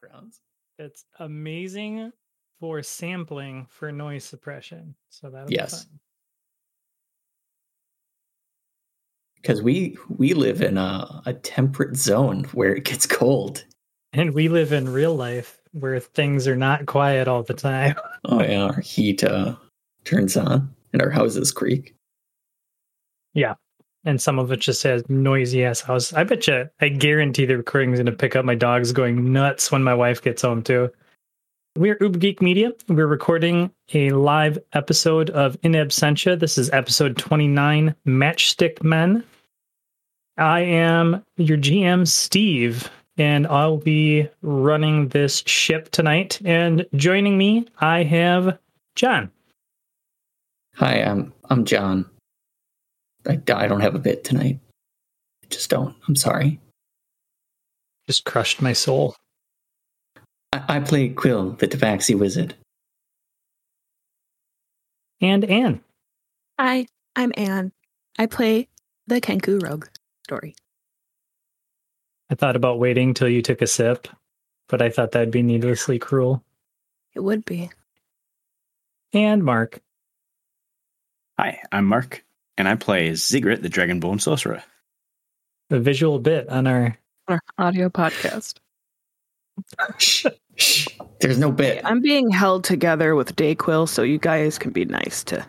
backgrounds. It's amazing for sampling for noise suppression. So that'll Yes. be fun. Because we we live in a, a temperate zone where it gets cold. And we live in real life where things are not quiet all the time. Oh yeah, our heat uh, turns on and our houses creak. And some of it just has noisy ass house. I bet you, I guarantee the recording's going to pick up my dogs going nuts when my wife gets home too. We're Uber Geek Media. We're recording a live episode of In Absentia. This is episode 29, Matchstick Men. I am your GM, Steve, and I'll be running this ship tonight. And joining me, I have John. Hi, I'm I'm John. I, I don't have a bit tonight. I just don't. I'm sorry. Just crushed my soul. I, I play Quill, the Tabaxi wizard. And Anne. Hi, I'm Anne. I play the Kenku Rogue story. I thought about waiting till you took a sip, but I thought that'd be needlessly cruel. It would be. And Mark. Hi, I'm Mark, and I play Ziggurat, the Dragonborn Sorcerer. A visual bit on our Our audio podcast. Shh, shh. There's no bit. I'm being held together with Dayquil, so you guys can be nice to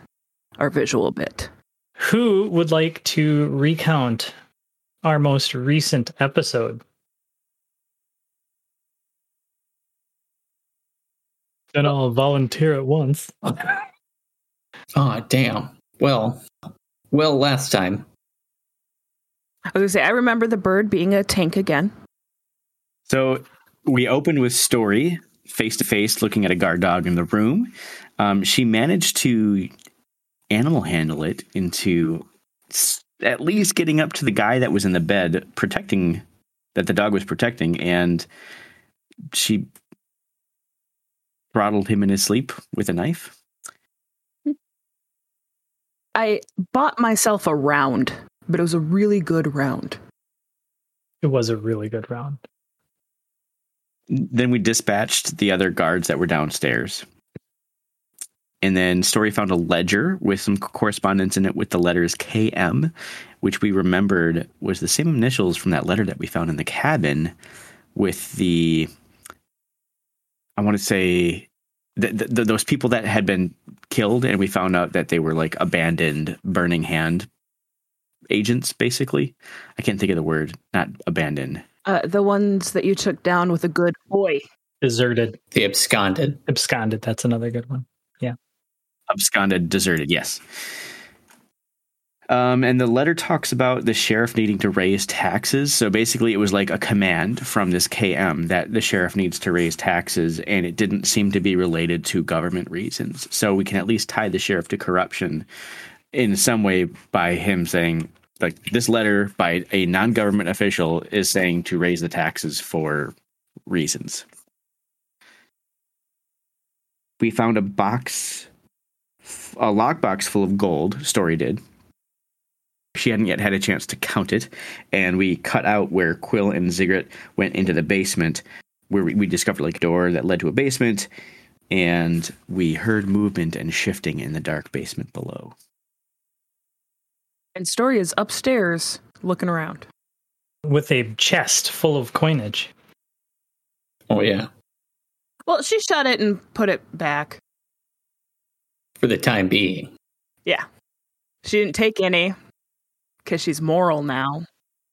our visual bit. who would like to recount our most recent episode. Then I'll volunteer at once. Oh damn. Well, well, last time. I was gonna say, I remember the bird being a tank again. So we opened with Story face to face, looking at a guard dog in the room. Um, she managed to animal handle it into s- at least getting up to the guy that was in the bed, protecting that the dog was protecting, and she throttled him in his sleep with a knife. I bought myself a round, but it was a really good round. It was a really good round. Then we dispatched the other guards that were downstairs. And then Story found a ledger with some correspondence in it with the letters KM, which we remembered was the same initials from that letter that we found in the cabin with the, I want to say, the, the, those people that had been killed, and we found out that they were like abandoned Burning Hand agents, basically. I can't think of the word, not abandoned. Uh, the ones that you took down with a good boy. Deserted. The absconded. Absconded. That's another good one. Yeah. Absconded, deserted. Yes. Um, and the letter talks about the sheriff needing to raise taxes. So basically, it was like a command from this KM that the sheriff needs to raise taxes, and it didn't seem to be related to government reasons. So we can at least tie the sheriff to corruption in some way by him saying, like, this letter by a non government official is saying to raise the taxes for reasons. We found a box a lockbox full of gold. Story did. She hadn't yet had a chance to count it, and we cut out where Quill and Ziggurat went into the basement, where we, we discovered like a door that led to a basement, and we heard movement and shifting in the dark basement below. And Story is upstairs looking around. With a chest full of coinage. Oh yeah. Well, she shut it and put it back. For the time being. Yeah. She didn't take any because she's moral now.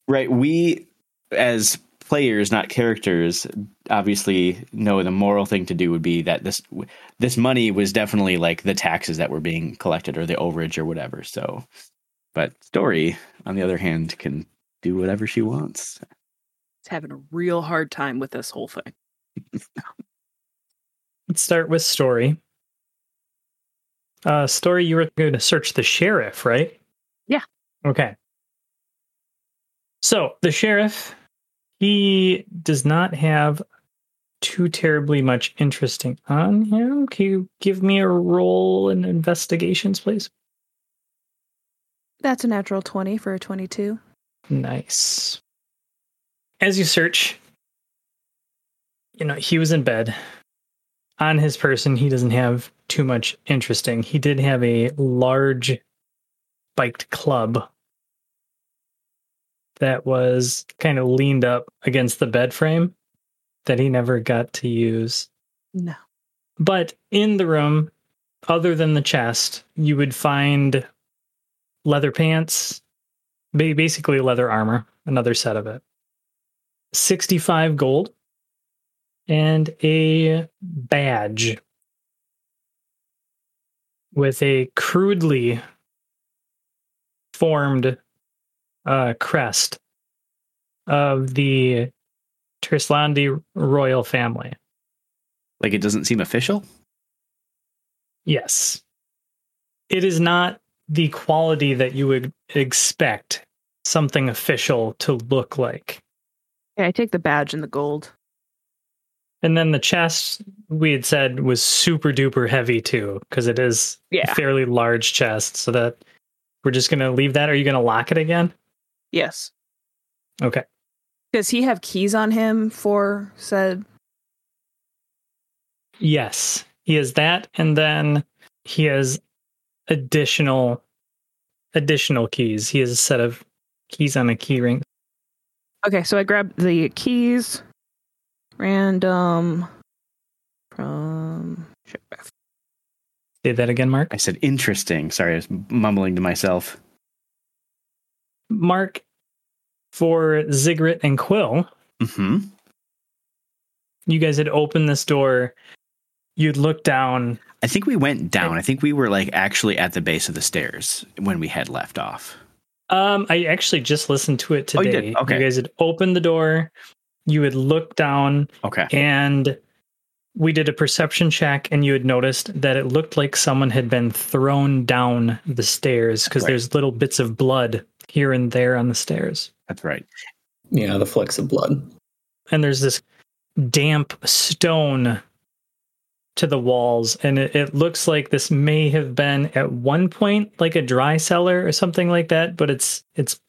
Right. We, as players, not characters, obviously know the moral thing to do would be that this this money was definitely like the taxes that were being collected or the overage or whatever. So, but Story, on the other hand, can do whatever she wants. It's having a real hard time with this whole thing. Let's start with story. Uh, story, you were going to search the sheriff, right? Yeah. Okay. So the sheriff, he does not have too terribly much interesting on him. Can you give me a roll in investigations, please? That's a natural 20 for a 22. Nice. As you search, you know, he was in bed. On his person, he doesn't have too much interesting. He did have a large spiked club that was kind of leaned up against the bed frame that he never got to use. No. But in the room, other than the chest, you would find leather pants, basically leather armor, another set of it. 65 gold and a badge with a crudely formed uh, crest of the Trislandi royal family. Like it doesn't seem official. Yes. It is not the quality that you would expect something official to look like. Yeah, I take the badge and the gold. And then the chest we had said was super duper heavy too, because it is Yeah. a fairly large chest. So that we're just gonna leave that. Are you gonna lock it again? Yes. Okay. Does he have keys on him for said? Yes. He has that, and then he has additional additional keys. He has a set of keys on a key ring. Okay, so I grab the keys. Random from sheriff. Say that again, Mark. I said interesting. Sorry, I was mumbling to myself. Mark for Ziggurat and Quill. hmm You guys had opened this door. You'd look down. I think we went down. I think we were like actually at the base of the stairs when we had left off. Um, I actually just listened to it Oh, you today. Okay. You guys had opened the door. You would look down, Okay. and we did a perception check, and you had noticed that it looked like someone had been thrown down the stairs because Right. there's little bits of blood here and there on the stairs. That's right. Yeah, the flecks of blood. and there's this damp stone to the walls and it, it looks like this may have been at one point like a dry cellar or something like that but it's it's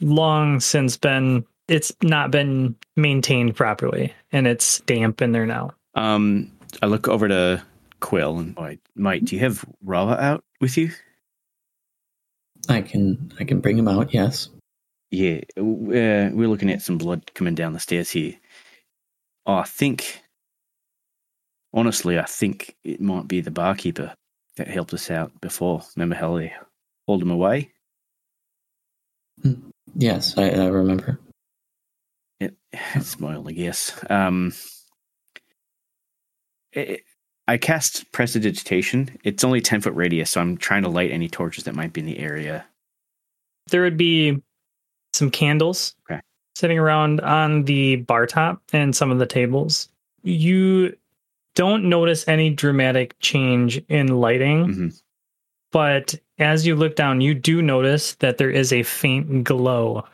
long since been it's not been maintained properly and it's damp in there now Um, I look over to Quill and I might do you have Rava out with you? I can I can bring him out. Yes. Yeah, uh, we're looking at some blood coming down the stairs here. Oh, I think, honestly, I think it might be the barkeeper that helped us out before. Remember how they hauled him away? Yes, I, I remember. It, it's my only guess. Um, it, I cast Prestidigitation. It's only 10 foot radius, so I'm trying to light any torches that might be in the area. there would be some candles Okay. sitting around on the bar top and some of the tables. You don't notice any dramatic change in lighting, Mhm. but as you look down, you do notice that there is a faint glow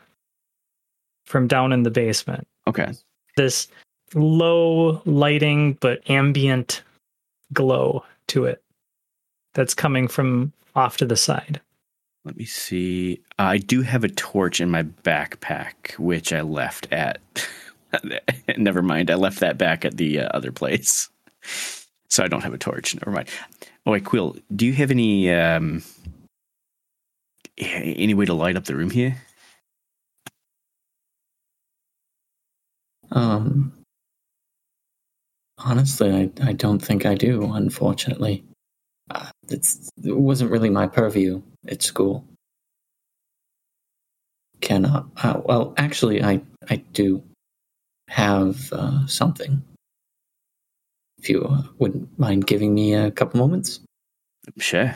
from down in the basement. Okay. This low lighting but ambient glow to it that's coming from off to the side. Let me see. I do have a torch in my backpack, which I left at. Never mind. I left that back at the uh, other place. So I don't have a torch. Never mind. Oh, wait, Quill, do you have any um, any way to light up the room here? Um, honestly, I, I don't think I do. Unfortunately, uh, it's it wasn't really my purview at school. Cannot. Uh, well, actually, I I do have uh, something. If you uh, wouldn't mind giving me a couple moments. Sure.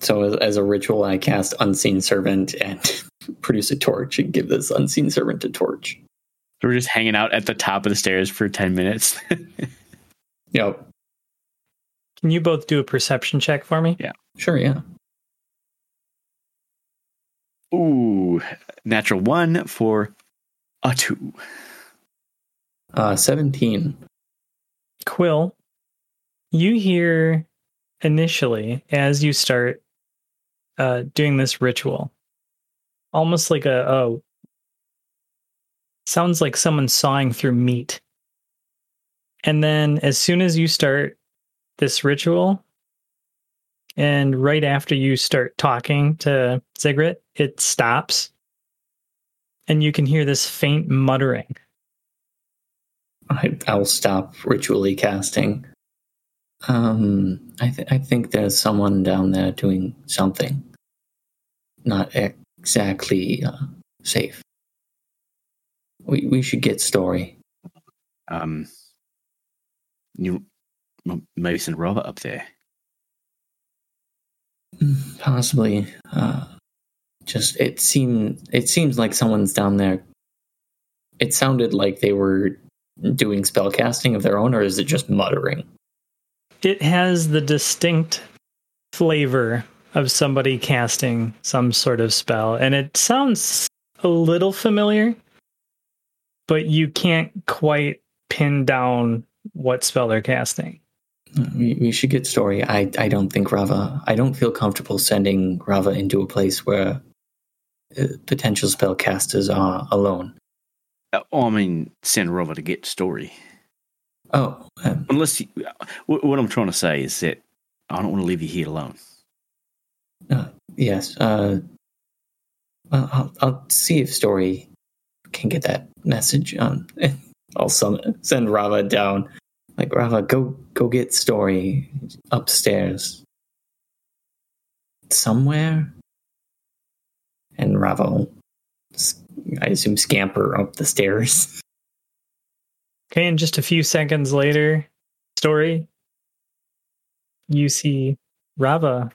So, as, as a ritual, I cast Unseen Servant and produce a torch and give this Unseen Servant a torch. So we're just hanging out at the top of the stairs for 10 minutes. Yep. Can you both do a perception check for me? Yeah. Sure. Yeah. Ooh, natural one for a two. Uh, Seventeen. Quill, you hear initially as you start uh, doing this ritual, almost like a, a sounds like someone sawing through meat And then as soon as you start this ritual, and right after you start talking to Ziggurat, it stops. And you can hear this faint muttering. I, I'll stop ritually casting. Um, I, th- I think there's someone down there doing something. Not exactly uh, safe. We we should get story. Um, you m- maybe send Rava up there. Possibly. Uh, just it seemed it seems like someone's down there. It sounded like they were doing spell casting of their own, or is it just muttering? It has the distinct flavor of somebody casting some sort of spell, and it sounds a little familiar, but you can't quite pin down what spell they're casting. We, we should get story. I I don't think Rava. I don't feel comfortable sending Rava into a place where uh, potential spellcasters are alone. Uh, oh, I mean, send Rava to get story. Oh, um, Unless you, what, what I'm trying to say is that I don't want to leave you here alone. uh, yes. Uh, well, I'll I'll see if story can get that message. Um, I'll summon, send Rava down. Like Rava, go go get story upstairs somewhere, and Rava, will, I assume, scamper up the stairs. Okay, and just a few seconds later, story, you see Rava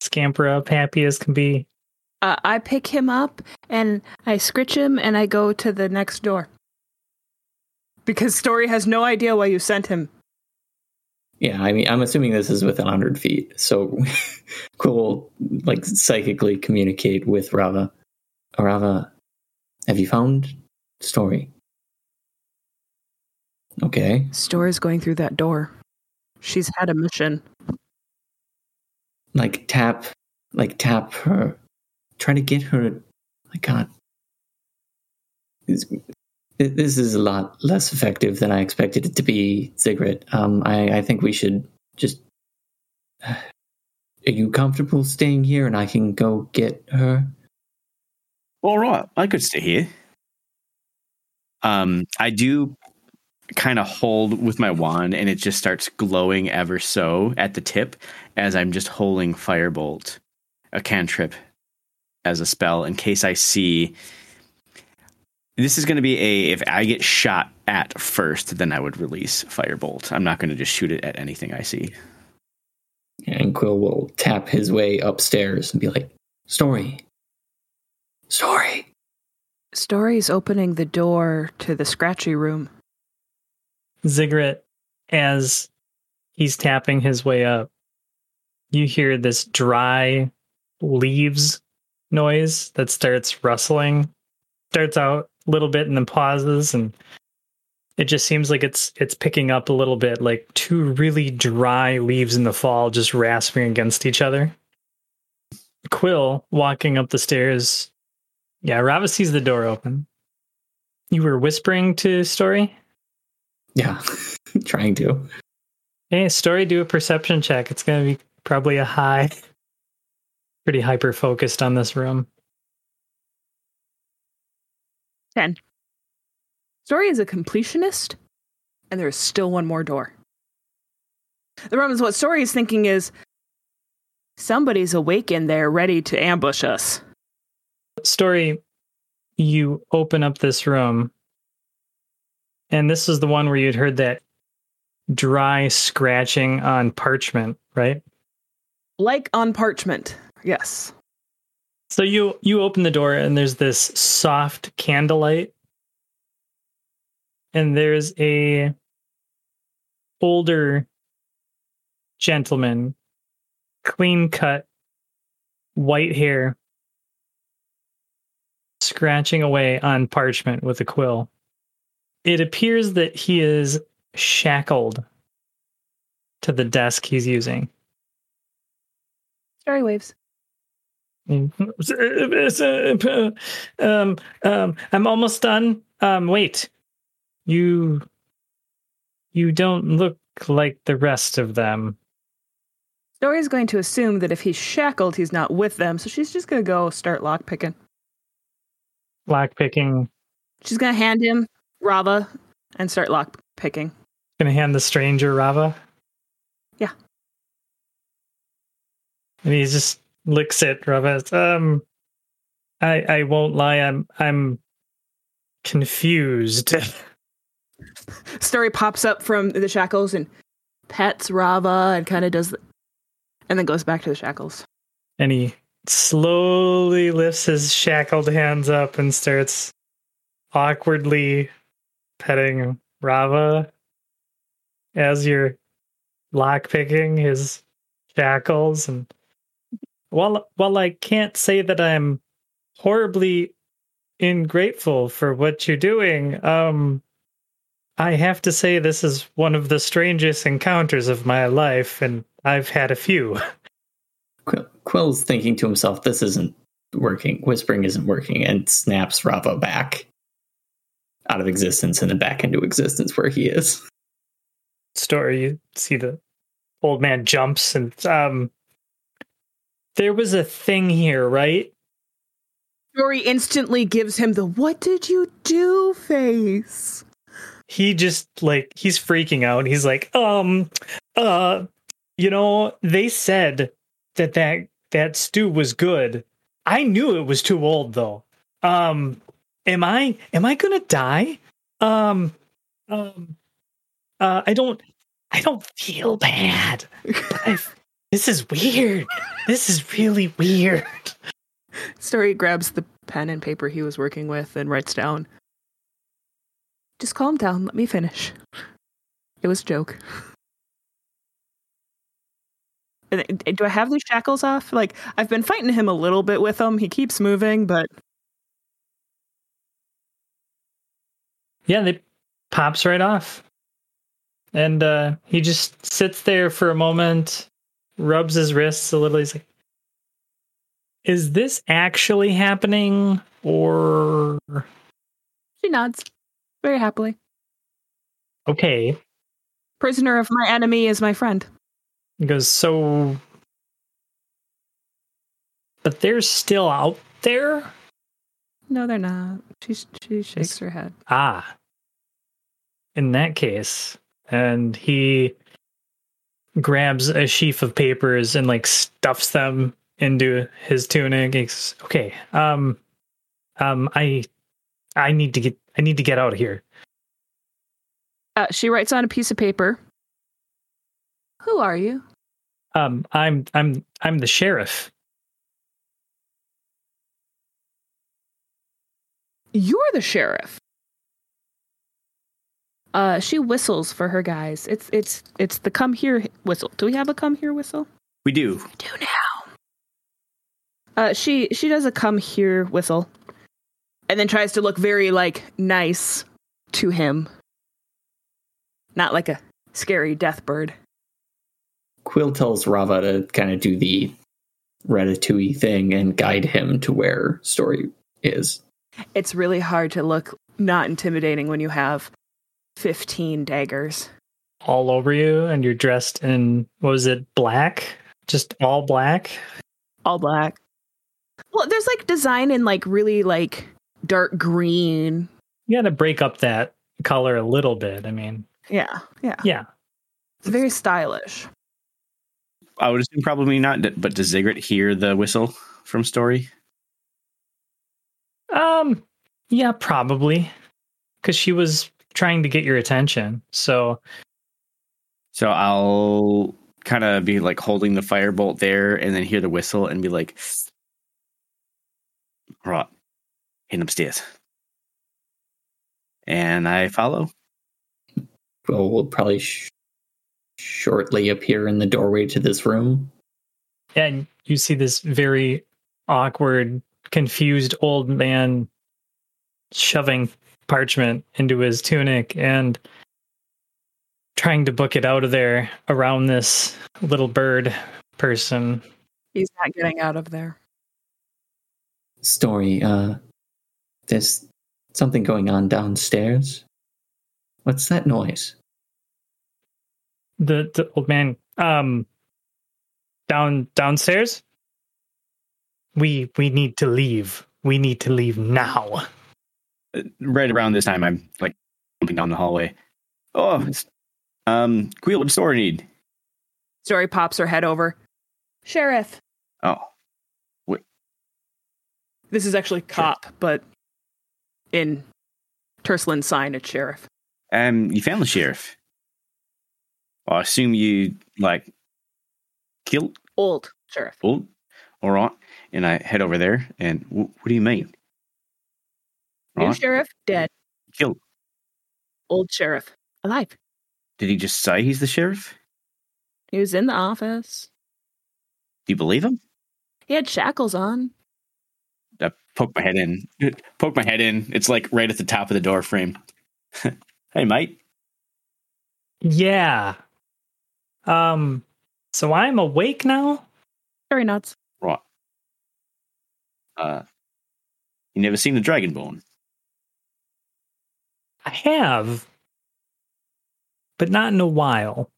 scamper up, happy as can be. Uh, I pick him up and I scritch him and I go to the next door. Because Story has no idea why you sent him. Yeah, I mean, I'm assuming this is within 100 feet, so cool. Like psychically communicate with Rava. Rava, have you found story? Okay. Story's going through that door. She's had a mission. Like tap, like tap her. Try to get her. My God, this, is a lot less effective than I expected it to be, Ziggurat. Um, I, I think we should just. Are you comfortable staying here, and I can go get her? All right, I could stay here. Um, I do kind of hold with my wand, and it just starts glowing ever so at the tip as I'm just holding Firebolt, a cantrip, as a spell in case I see. This is going to be a if I get shot at first, then I would release Firebolt. I'm not going to just shoot it at anything I see. And Quill will tap his way upstairs and be like, Story. Story. Story's opening the door to the scratchy room. Ziggurat, as he's tapping his way up, you hear this dry leaves noise that starts rustling. Starts out a little bit and then pauses and it just seems like it's it's picking up a little bit like two really dry leaves in the fall just rasping against each other. Quill walking up the stairs. Yeah, Rava sees the door open. You were whispering to Story? Yeah, trying to. Hey, story, do a perception check. It's going to be probably a high. Pretty hyper focused on this room. 10. Story is a completionist, and there's still one more door. The problem is what Story is thinking is somebody's awake in there ready to ambush us. Story, you open up this room, and this is the one where you'd heard that dry scratching on parchment, right? Like on parchment. Yes. So you you open the door and there's this soft candlelight and there's a older gentleman clean cut white hair scratching away on parchment with a quill. It appears that he is shackled to the desk he's using. Story waves. Um, um, I'm almost done. Um, wait, you You don't look like the rest of them. Story's going to assume that if he's shackled, he's not with them, so she's just going to go start lockpicking. Lockpicking. She's going to hand him Rava and start lockpicking. Gonna hand the stranger Rava. Yeah. And he just looks at Rava. Um, I I won't lie. I'm I'm confused. Story pops up from the shackles and pets Rava and kind of does, the, and then goes back to the shackles. and he slowly lifts his shackled hands up and starts awkwardly petting Rava as you're lockpicking his shackles. And while while I can't say that I'm horribly ingrateful for what you're doing, um, I have to say this is one of the strangest encounters of my life, and I've had a few. Quill, Quill's thinking to himself, "This isn't working. Whispering isn't working," and snaps Rava back out of existence and then back into existence where he is. story you see the old man jumps and um there was a thing here right? Story instantly gives him the "What did you do?" face. he just like he's freaking out. He's like um uh you know they said that that that stew was good. I knew it was too old though. Um am i am i gonna die? Um um uh i don't i don't feel bad I, this is weird this is really weird Story grabs the pen and paper he was working with and writes down. Just calm down. Let me finish. It was a joke. Do I have these shackles off? Like I've been fighting him a little bit with them. He keeps moving, but Yeah, they pops right off. And uh he just sits there for a moment, rubs his wrists a little. He's like, Is this actually happening? Or she nods very happily. okay. Prisoner of my enemy is my friend. He goes, So But they're still out there? No, they're not. She she shakes her head. Ah. In that case. And he grabs a sheaf of papers and like stuffs them into his tunic. He's, okay. Um um I I need to get I need to get out of here. Uh, she writes on a piece of paper. Who are you? Um I'm I'm I'm the sheriff. You're the sheriff. Uh, she whistles for her guys. It's it's it's the come here whistle. Do we have a come here whistle? We do. We do now. Uh, she she does a come here whistle, and then tries to look very like nice to him. Not like a scary death bird. Quill tells Rava to kind of do the ratatouille thing and guide him to where Story is. It's really hard to look not intimidating when you have fifteen daggers. all over you and you're dressed in what was it, black? Just all black? all black. Well, there's like design in like really like dark green. You gotta break up that color a little bit. I mean, Yeah, yeah. yeah. It's very stylish. I would assume probably not, but does Ziggurat hear the whistle from Story? Um, yeah, probably. Because she was trying to get your attention. So So I'll kind of be like holding the firebolt there and then hear the whistle and be like, right, heading upstairs. And I follow. Quill will probably sh- shortly appear in the doorway to this room. and you see this very awkward, confused old man shoving parchment into his tunic and trying to book it out of there around this little bird person. He's not getting out of there. Story, uh, there's something going on downstairs. What's that noise? the the old man um down downstairs we we need to leave we need to leave now Right around this time, I'm like jumping down the hallway. Oh, it's, um, Queel, what does Story need? Story pops her head over. Sheriff. Oh, This is actually cop, but in Turslin's sign, it's sheriff. um, you found the sheriff. I assume you like killed. Old sheriff. Oh, all right. And I head over there, and wh- what do you mean? New Right, sheriff, dead. killed. Old sheriff, alive. Did he just say he's the sheriff? He was in the office. Do you believe him? He had shackles on. I poke my head in. Poke my head in. It's like right at the top of the door frame. hey, mate. yeah um so i'm awake now Very nuts. Right. Uh, you never seen the Dragonborn? I have but not in a while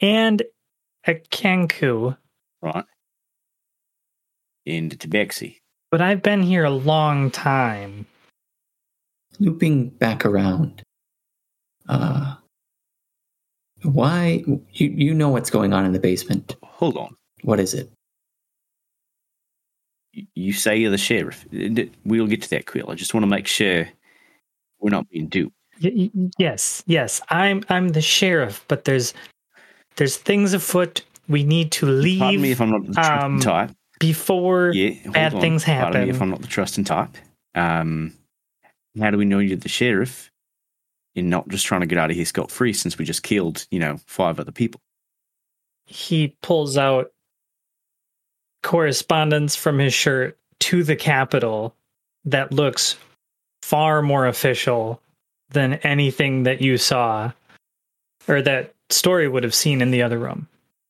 and a Kenku Right. In the Tabaxi. but i've been here a long time Looping back around. Uh, why? You you know what's going on in the basement. Hold on. What is it? You- You say you're the sheriff. We'll get to that, Quill. I just want to make sure we're not being duped. Y- yes yes i'm i'm the sheriff but there's there's things afoot we need to leave Pardon me if I'm not the trusting um, type. before Yeah, bad on. things Pardon me if I'm not the trusting type. Um, how do we know you're the sheriff? You're not just trying to get out of here scot free since we just killed, you know, five other people. he pulls out correspondence from his shirt to the Capitol that looks far more official than anything that you saw or that story would have seen in the other room.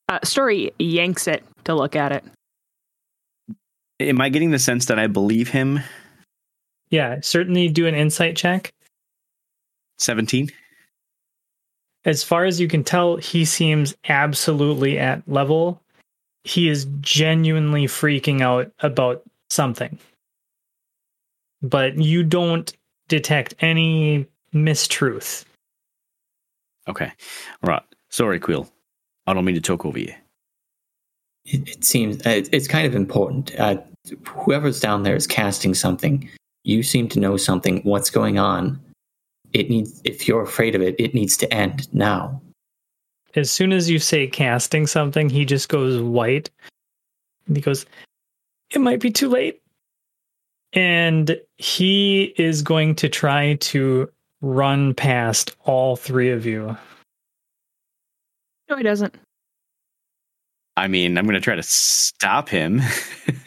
Uh, Story yanks it to look at it. Am I getting the sense that I believe him? Yeah, certainly do an insight check. 17? As far as you can tell, he seems absolutely at level. He is genuinely freaking out about something. But you don't detect any mistruth. Okay. All right. Sorry, Quill. I don't mean to talk over you. It, it seems uh, it, it's kind of important. Uh, whoever's down there is casting something. You seem to know something. What's going on? It needs. If you're afraid of it, it needs to end now. As soon as you say casting something, he just goes white. And he goes, It might be too late. And he is going to try to run past all three of you. No, he doesn't. I mean, I'm going to try to stop him.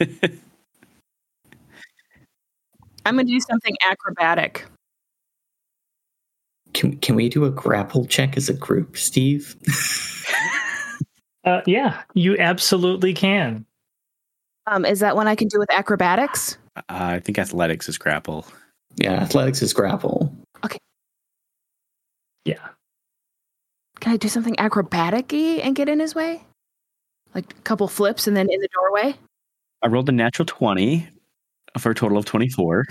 I'm going to do something acrobatic. Can can we do a grapple check as a group, Steve? Uh, yeah, you absolutely can. Um, is that one I can do with acrobatics? uh, I think athletics is grapple. yeah, athletics is grapple. Okay. Yeah. Can I do something acrobatic and get in his way? Like a couple flips and then in the doorway? I rolled a natural 20 for a total of 24.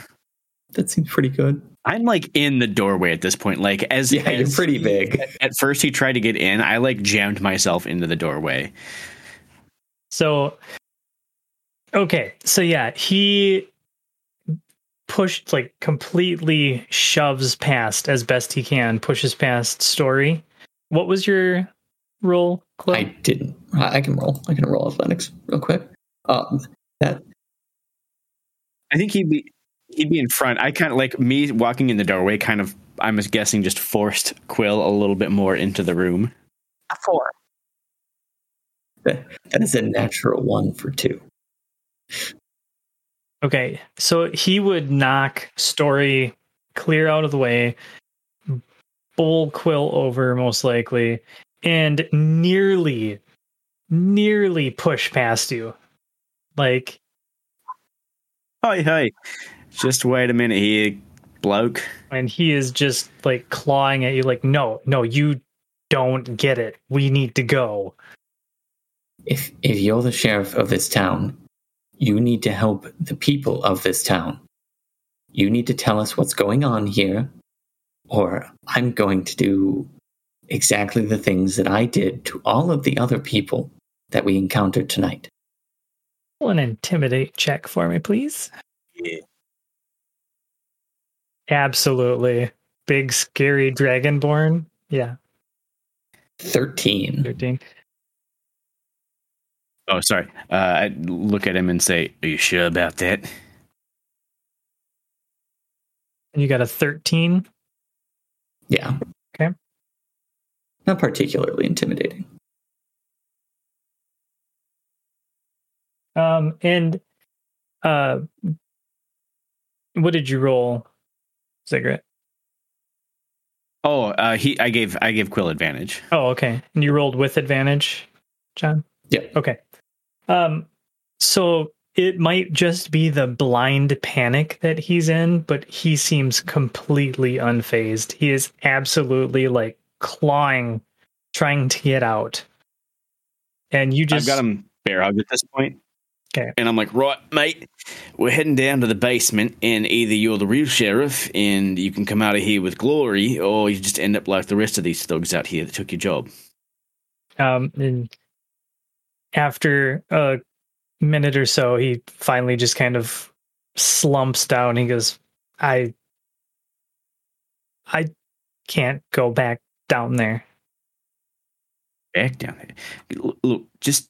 That seems pretty good. I'm like in the doorway at this point. Like as Yeah, you're pretty big. At first, he tried to get in. I like jammed myself into the doorway. So, okay. So, yeah, he pushed, like, completely shoves past as best he can, pushes past Story. What was your roll, I didn't. I I can roll. I can roll athletics real quick. Um, that I think he'd be he'd be in front. I kind of like me walking in the doorway. Kind of, I'm guessing, just forced Quill a little bit more into the room. A four. that is a natural one for two. Okay. So, he would knock Story clear out of the way, bowl Quill over, most likely, and nearly, nearly push past you. Like, Hi, hi. Just wait a minute here, bloke. and he is just like clawing at you like no no you don't get it. We need to go. If if you're the sheriff of this town, you need to help the people of this town. You need to tell us what's going on here, or I'm going to do exactly the things that I did to all of the other people that we encountered tonight. Roll an intimidate check for me, please. Yeah. Absolutely. Big scary dragonborn. Yeah, 13. 13. Oh, sorry. Uh, I look at him and say, "Are you sure about that?" And you got a 13. Yeah. Okay. Not particularly intimidating. Um, and uh, what did you roll, Ziggurat? Oh, uh, he. I gave. I gave Quill advantage. Oh, okay. And you rolled with advantage, John? Yeah. Okay. Um, so it might just be the blind panic that he's in, but he seems completely unfazed. He is absolutely like clawing, trying to get out. And you just I've got him bear hug at this point. Okay. And I'm like, right, mate, we're heading down to the basement, and either you're the real sheriff and you can come out of here with glory, or you just end up like the rest of these thugs out here that took your job. um and after a minute or so he finally just kind of slumps down he goes i i can't go back down there Back down there. Look, just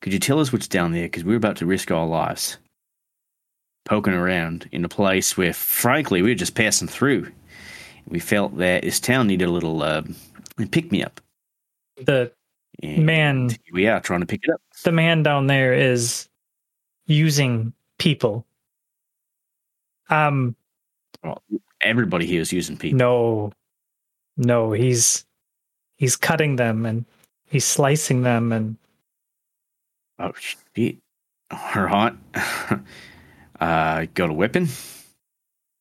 could you tell us what's down there? Because we're about to risk our lives poking around in a place where, frankly, we we're just passing through. We felt that this town needed a little uh, pick me up. the And Man. we are trying to pick it up. the man down there is using people um well, Everybody here is using people. no no he's he's cutting them and he's slicing them and Oh shit! All right. uh, got a weapon?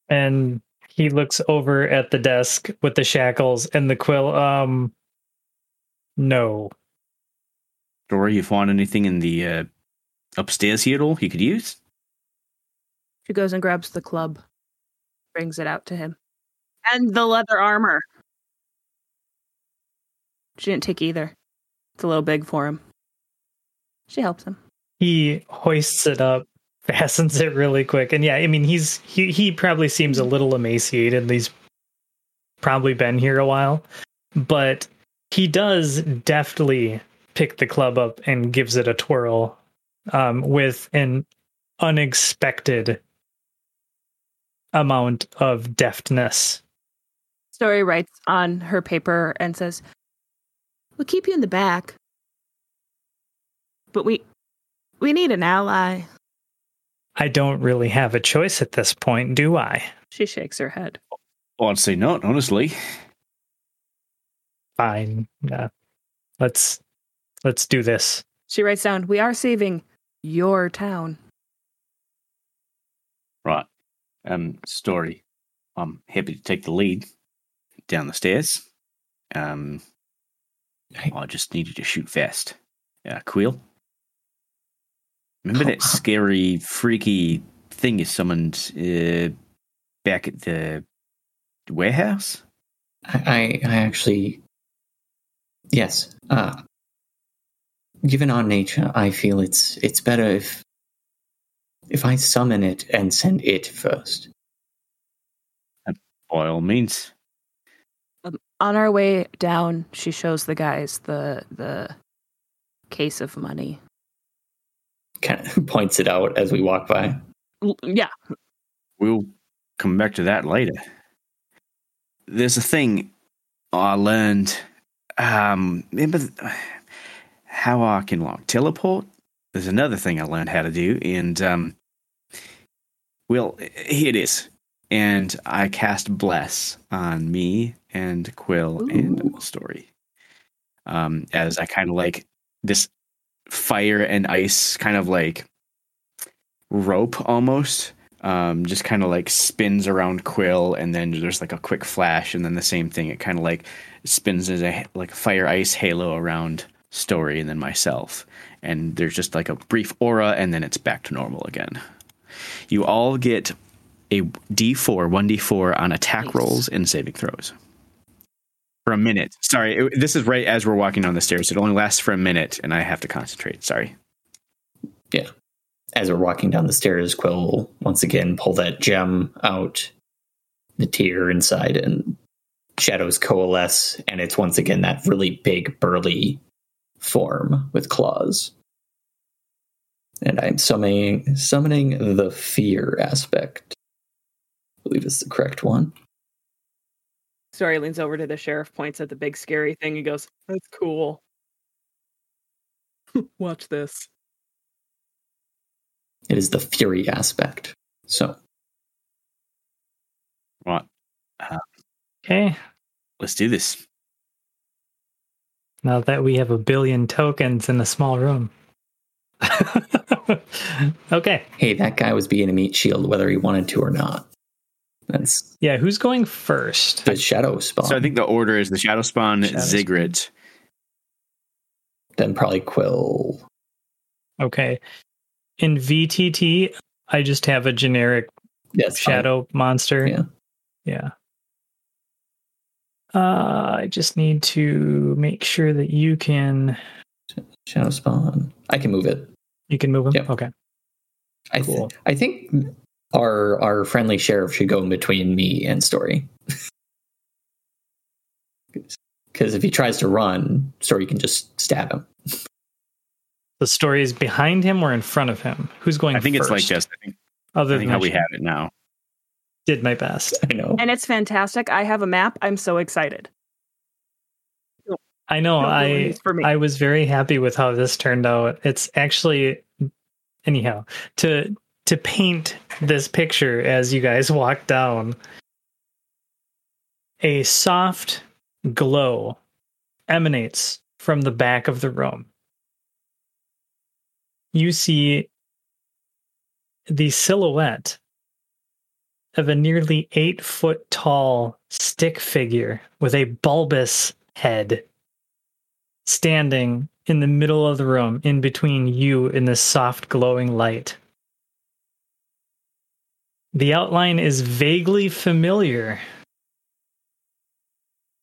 and he looks over at the desk with the shackles and the quill um no Or you find anything in the uh, upstairs here at all you could use? She goes and grabs the club, brings it out to him, and the leather armor. She didn't take either. It's a little big for him. She helps him. he hoists it up fastens it really quick and yeah i mean he's he, he probably seems a little emaciated he's probably been here a while but he does deftly pick the club up and gives it a twirl um, with an unexpected amount of deftness Story writes on her paper and says, We'll keep you in the back. But we we need an ally. i don't really have a choice at this point do i She shakes her head. Oh, I'd say not, honestly. fine uh, let's let's do this She writes down, We are saving your town. Right. Um, story. I'm happy to take the lead down the stairs. Um, Hey. I just needed to shoot fast. Uh, Quill. Remember Oh, that scary, freaky thing you summoned uh, back at the warehouse? I, I, I actually, yes. Uh, given our nature, I feel it's it's better if if I summon it and send it first. By all means. On our way down, she shows the guys the the case of money. Kind of points it out as we walk by. L- Yeah, We'll come back to that later. There's a thing I learned. Um, remember th- how I can like teleport? There's another thing I learned how to do, and um, well, here it is. And I cast bless on me and Quill and Story. Um, as I kind of like this fire and ice kind of like rope almost um, just kind of like spins around Quill, and then there's like a quick flash, and then the same thing. It kind of like spins as a like a fire ice halo around Story, and then myself, and there's just like a brief aura, and then it's back to normal again. You all get a D4, one D4 on attack Nice. rolls and saving throws for a minute. Sorry, it, this is right as we're walking down the stairs. It only lasts for a minute, and I have to concentrate. Sorry. Yeah. As we're walking down the stairs, Quill will once again pull that gem out, the tear inside, and shadows coalesce, and it's once again that really big, burly form with claws. And I'm summoning summoning the fear aspect. I believe it's the correct one. Story leans over to the sheriff, points at the big scary thing, and goes, That's cool. Watch this. It is the fury aspect. So What? Uh, okay. Let's do this. Now that we have a billion tokens in a small room. okay. hey, that guy was being a meat shield whether he wanted to or not. That's Yeah, who's going first? the shadow spawn. So I think the order is the Shadow Spawn, Shadow Spawn. Ziggurat. then probably Quill. Okay. In VTT, I just have a generic Yes, shadow monster. Yeah. Yeah. Uh, I just need to make sure that you can Shadow spawn. I can move it. you can move him. Yep. Okay. I th- Cool. I think our our friendly sheriff should go in between me and Story. Because if he tries to run, Story can just stab him. The story is behind him or in front of him. Who's going? I think it's like first? this. I think, Other I than think how we have it now. Did my best. I know. And it's fantastic. I have a map. I'm so excited. I know. I. I was very happy with how this turned out. It's actually anyhow to to paint this picture as you guys walk down. A soft glow emanates from the back of the room. You see the silhouette of a nearly eight foot tall stick figure with a bulbous head standing in the middle of the room in between you and the soft glowing light. The outline is vaguely familiar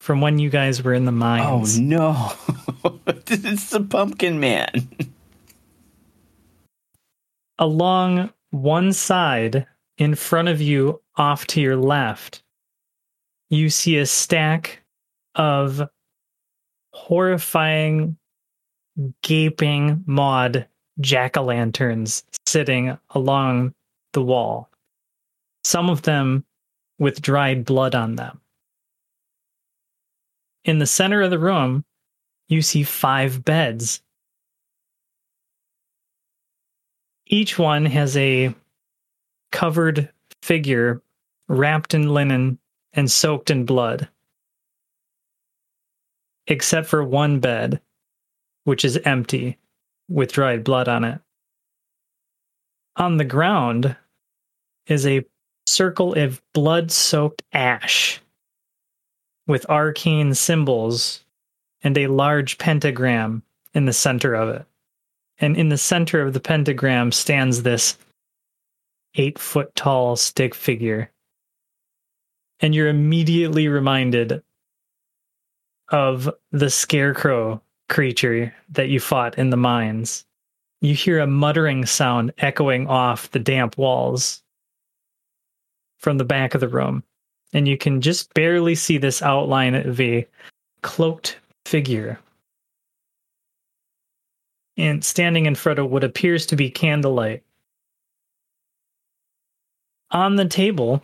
from when you guys were in the mines. Oh no! it's the Pumpkin Man. Along one side, in front of you, off to your left, you see a stack of horrifying, gaping mod jack o' lanterns sitting along the wall. Some of them with dried blood on them. In the center of the room, you see five beds. Each one has a covered figure wrapped in linen and soaked in blood. Except for one bed, which is empty with dried blood on it. On the ground is a circle of blood soaked ash with arcane symbols and a large pentagram in the center of it. And in the center of the pentagram stands this eight foot tall stick figure. And you're immediately reminded of the scarecrow creature that you fought in the mines. You hear a muttering sound echoing off the damp walls from the back of the room. And you can just barely see this outline of a cloaked figure. And standing in front of what appears to be candlelight. On the table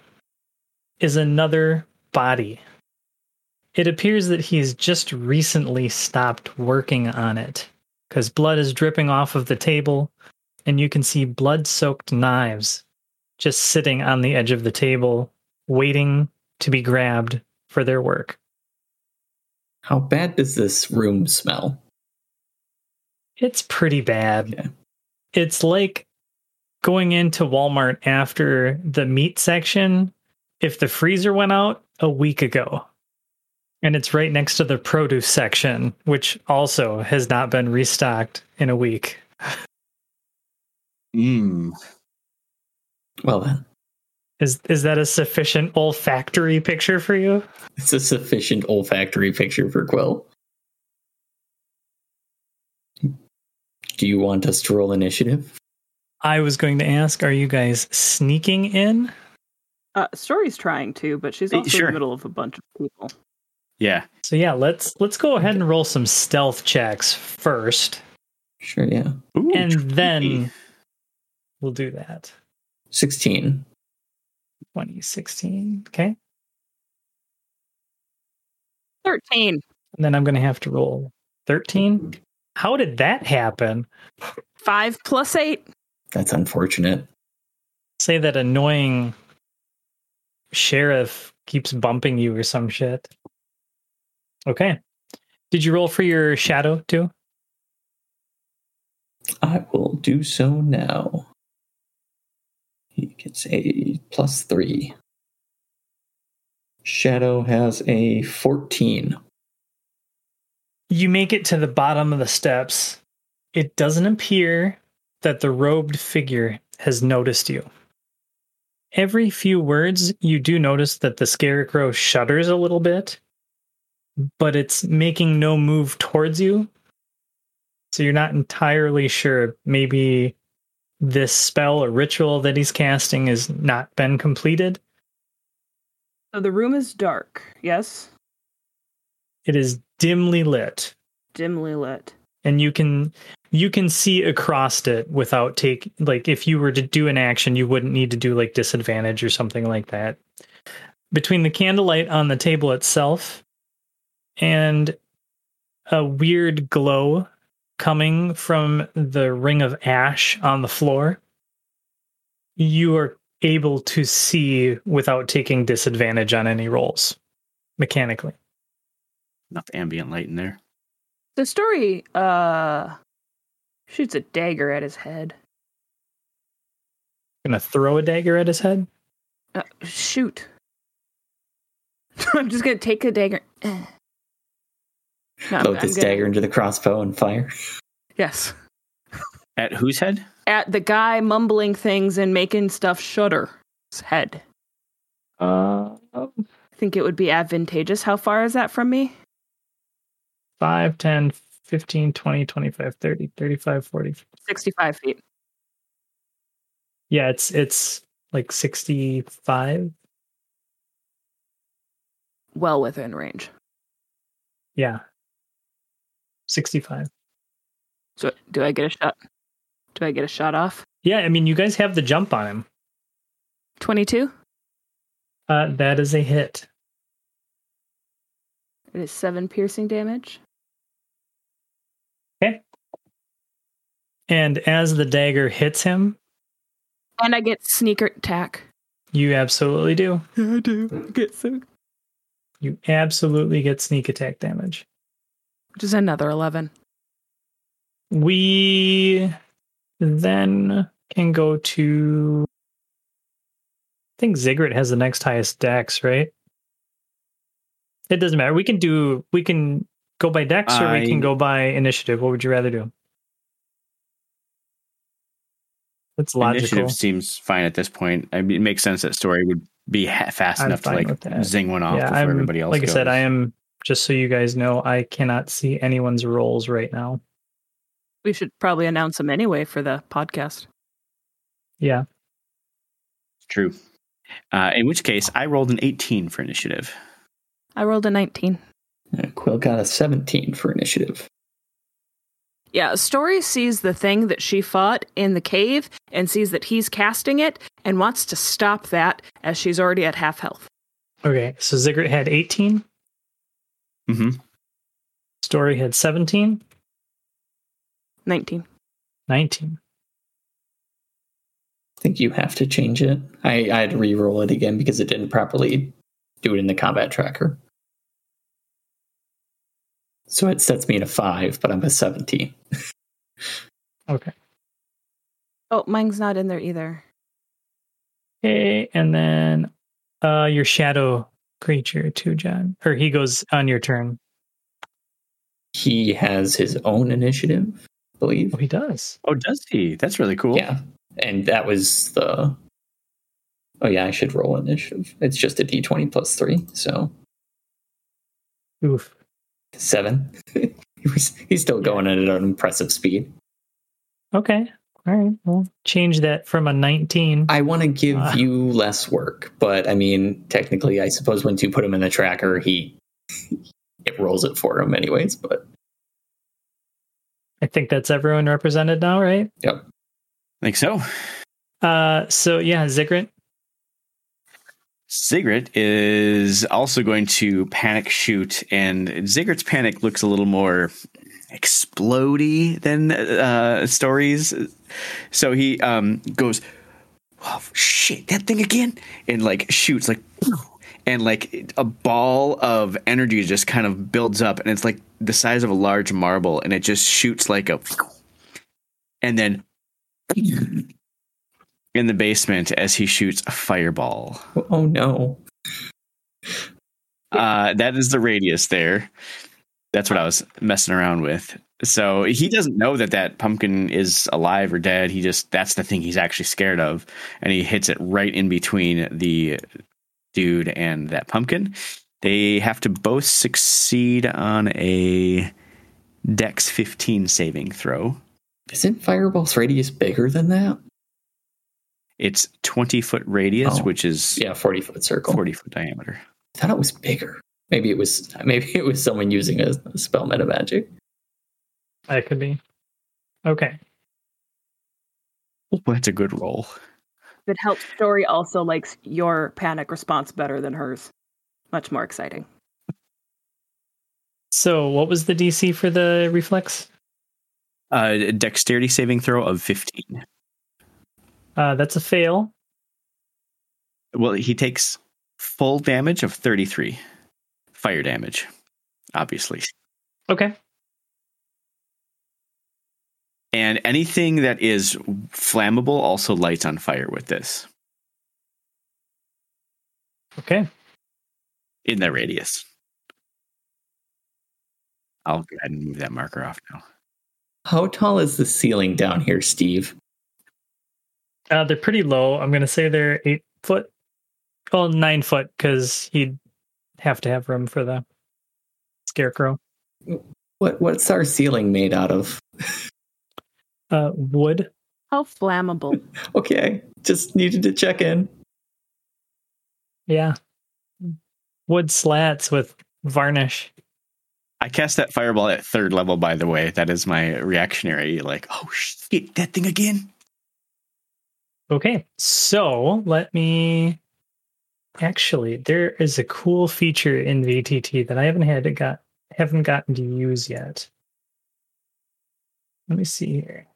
is another body. It appears that he's just recently stopped working on it because blood is dripping off of the table, and you can see blood soaked knives just sitting on the edge of the table, waiting to be grabbed for their work. How bad does this room smell? It's pretty bad. Okay. It's like going into Walmart after the meat section if the freezer went out a week ago. And it's right next to the produce section, which also has not been restocked in a week. Mm. Well then, Is is that a sufficient olfactory picture for you? it's a sufficient olfactory picture for Quill. Do you want us to roll initiative? I was going to ask, are you guys sneaking in? Uh, Story's trying to, but she's Eh, also in the middle of a bunch of people. Yeah. So yeah, let's let's go ahead and roll some stealth checks first, Sure, yeah. Ooh, and tricky. then we'll do that. 16. 2016. Okay. 13. And then I'm going to have to roll 13. How did that happen? 5 plus 8. That's unfortunate. Say that annoying sheriff keeps bumping you or some shit. Okay. Did you roll for your shadow too? I will do so now. He gets a plus three. Shadow has a 14. You make it to the bottom of the steps. It doesn't appear that the robed figure has noticed you. Every few words, you do notice that the scarecrow shudders a little bit, but it's making no move towards you. So you're not entirely sure. Maybe this spell or ritual that he's casting has not been completed. So the room is dark, yes? It is dimly lit. Dimly lit. And you can you can see across it without take like if you were to do an action you wouldn't need to do like disadvantage or something like that between the candlelight on the table itself and a weird glow coming from the ring of ash on the floor you are able to see without taking disadvantage on any rolls mechanically Enough ambient light in there. The story uh shoots a dagger at his head. gonna throw a dagger at his head Uh, shoot. I'm just gonna take a dagger. No, I'm- Load I'm this gonna- dagger into the crossbow and fire. Yes. At whose head? At the guy mumbling things and making stuff shudder. His head. uh I think it would be advantageous. How far is that from me? 5, 10, 15, 20, 25, 30, 35, 40. 65 feet. Yeah, it's it's like 65. Well within range. Yeah. 65. So do I get a shot? Do I get a shot off? Yeah, I mean you guys have the jump on him. 22? Uh that is a hit. It is seven piercing damage. Okay. And as the dagger hits him, And I get sneaker attack. you absolutely do. Yeah, I do. Get so You absolutely get sneak attack damage. which is another 11. We then can go to I think Ziggurat has the next highest dex, right? It doesn't matter. We can do we can go by dex or we can go by initiative. What would you rather do? That's logical. Initiative seems fine at this point. I mean, it makes sense that story would be ha- fast I'm enough to like zing one off yeah, before I'm everybody else. like I said. I am just so you guys know, I cannot see anyone's rolls right now. We should probably announce them anyway for the podcast. Yeah. True. Uh, in which case, I rolled an 18 for initiative. I rolled a 19. Uh, Quill got a 17 for initiative. Yeah, Story sees the thing that she fought in the cave and sees that he's casting it and wants to stop that as she's already at half health. Okay. So Ziggurat had 18, Mm-hmm. Story had 17, 19. 19. I think you have to change it. I, I had to re-roll it again because it didn't properly do it in the combat tracker. So it sets me to 5, but I'm a 17. Okay. Oh, mine's not in there either. Okay, and then uh your shadow creature too, John. Or he goes on your turn. He has his own initiative, I believe. Oh, he does. Oh, does he? That's really cool. Yeah. And that was the. Oh, yeah, I should roll initiative. It's just a d20 plus three. So Oof. Seven. he's still going at an impressive speed. Okay. All right. Well, change that from a 19. I want to give Ah. you less work, but I mean, technically, I suppose once you put him in the tracker, he it rolls it for him, anyways. But I think that's everyone represented now, right? yep, I Think so. Uh so yeah, Ziggurat. Ziggurat is also going to panic shoot, and Ziggurat's panic looks a little more explodey than uh, stories. So he um, goes, "Oh shit, that thing again!" and like shoots like, and like a ball of energy just kind of builds up, and it's like the size of a large marble, and it just shoots like a, and then. In the basement, as he shoots a fireball. oh no, Uh, that is the radius there. That's what I was messing around with. So he doesn't know that that pumpkin is alive or dead. He just that's the thing he's actually scared of, and he hits it right in between the dude and that pumpkin. They have to both succeed on a Dex 15 saving throw. isn't Fireball's radius bigger than that? It's 20 foot radius, Oh. which is Yeah, forty foot circle. 40 foot diameter. I thought it was bigger. Maybe it was. Maybe it was someone using a, a spell meta magic. That could be. Okay. Well, that's a good roll. If it helps, Story also likes your panic response better than hers. Much more exciting. So what was the DC for the reflex? Uh, dexterity saving throw of 15. Uh that's a fail. Well, he takes full damage of 33 fire damage, obviously. Okay. And anything that is flammable also lights on fire with this Okay. in that radius. I'll go ahead and move that marker off now. How tall is the ceiling down here, Steve? Uh they're pretty low. I'm gonna say they're eight foot. Well, nine foot, because he'd have to have room for the scarecrow. What what's our ceiling made out of? Uh wood. How flammable. Okay, just needed to check in. Yeah. Wood slats with varnish. I cast that fireball at third level, by the way. That is my reactionary, like, oh shit, that thing again. Okay, so let me. Actually, there is a cool feature in VTT that I haven't had to got haven't gotten to use yet. Let me see here.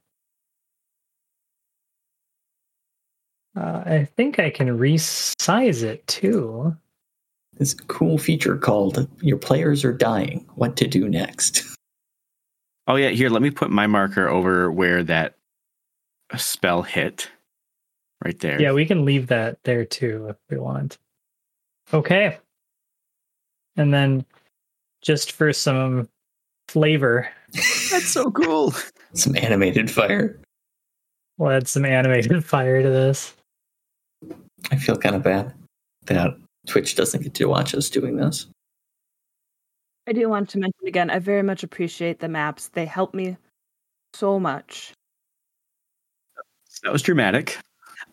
Uh, I think I can resize it too. This cool feature called "Your players are dying. What to do next?" Oh, yeah, here, let me put my marker over where that spell hit. Right there. Yeah, we can leave that there too if we want. Okay. And then just for some flavor, That's so cool. Some animated fire. we'll add some animated fire to this. I feel kind of bad that Twitch doesn't get to watch us doing this. I do want to mention again, I very much appreciate the maps. They help me so much. That was dramatic.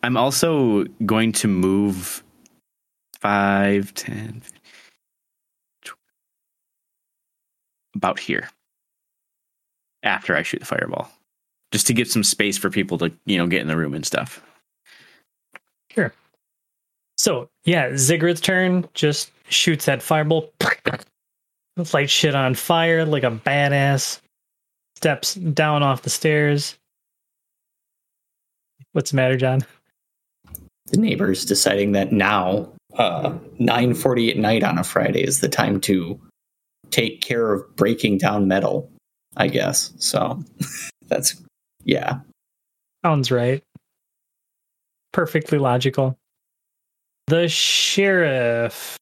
I'm also going to move 5, 10, tw- about here after I shoot the fireball, just to give some space for people to, you know, get in the room and stuff. Sure. So yeah, Ziggurat's turn just shoots that fireball, light shit on fire like a badass. Steps down off the stairs. What's the matter, John? The neighbors deciding that now, uh, 9:40 at night on a Friday is the time to take care of breaking down metal. I guess so. That's yeah. Sounds right. perfectly logical. The sheriff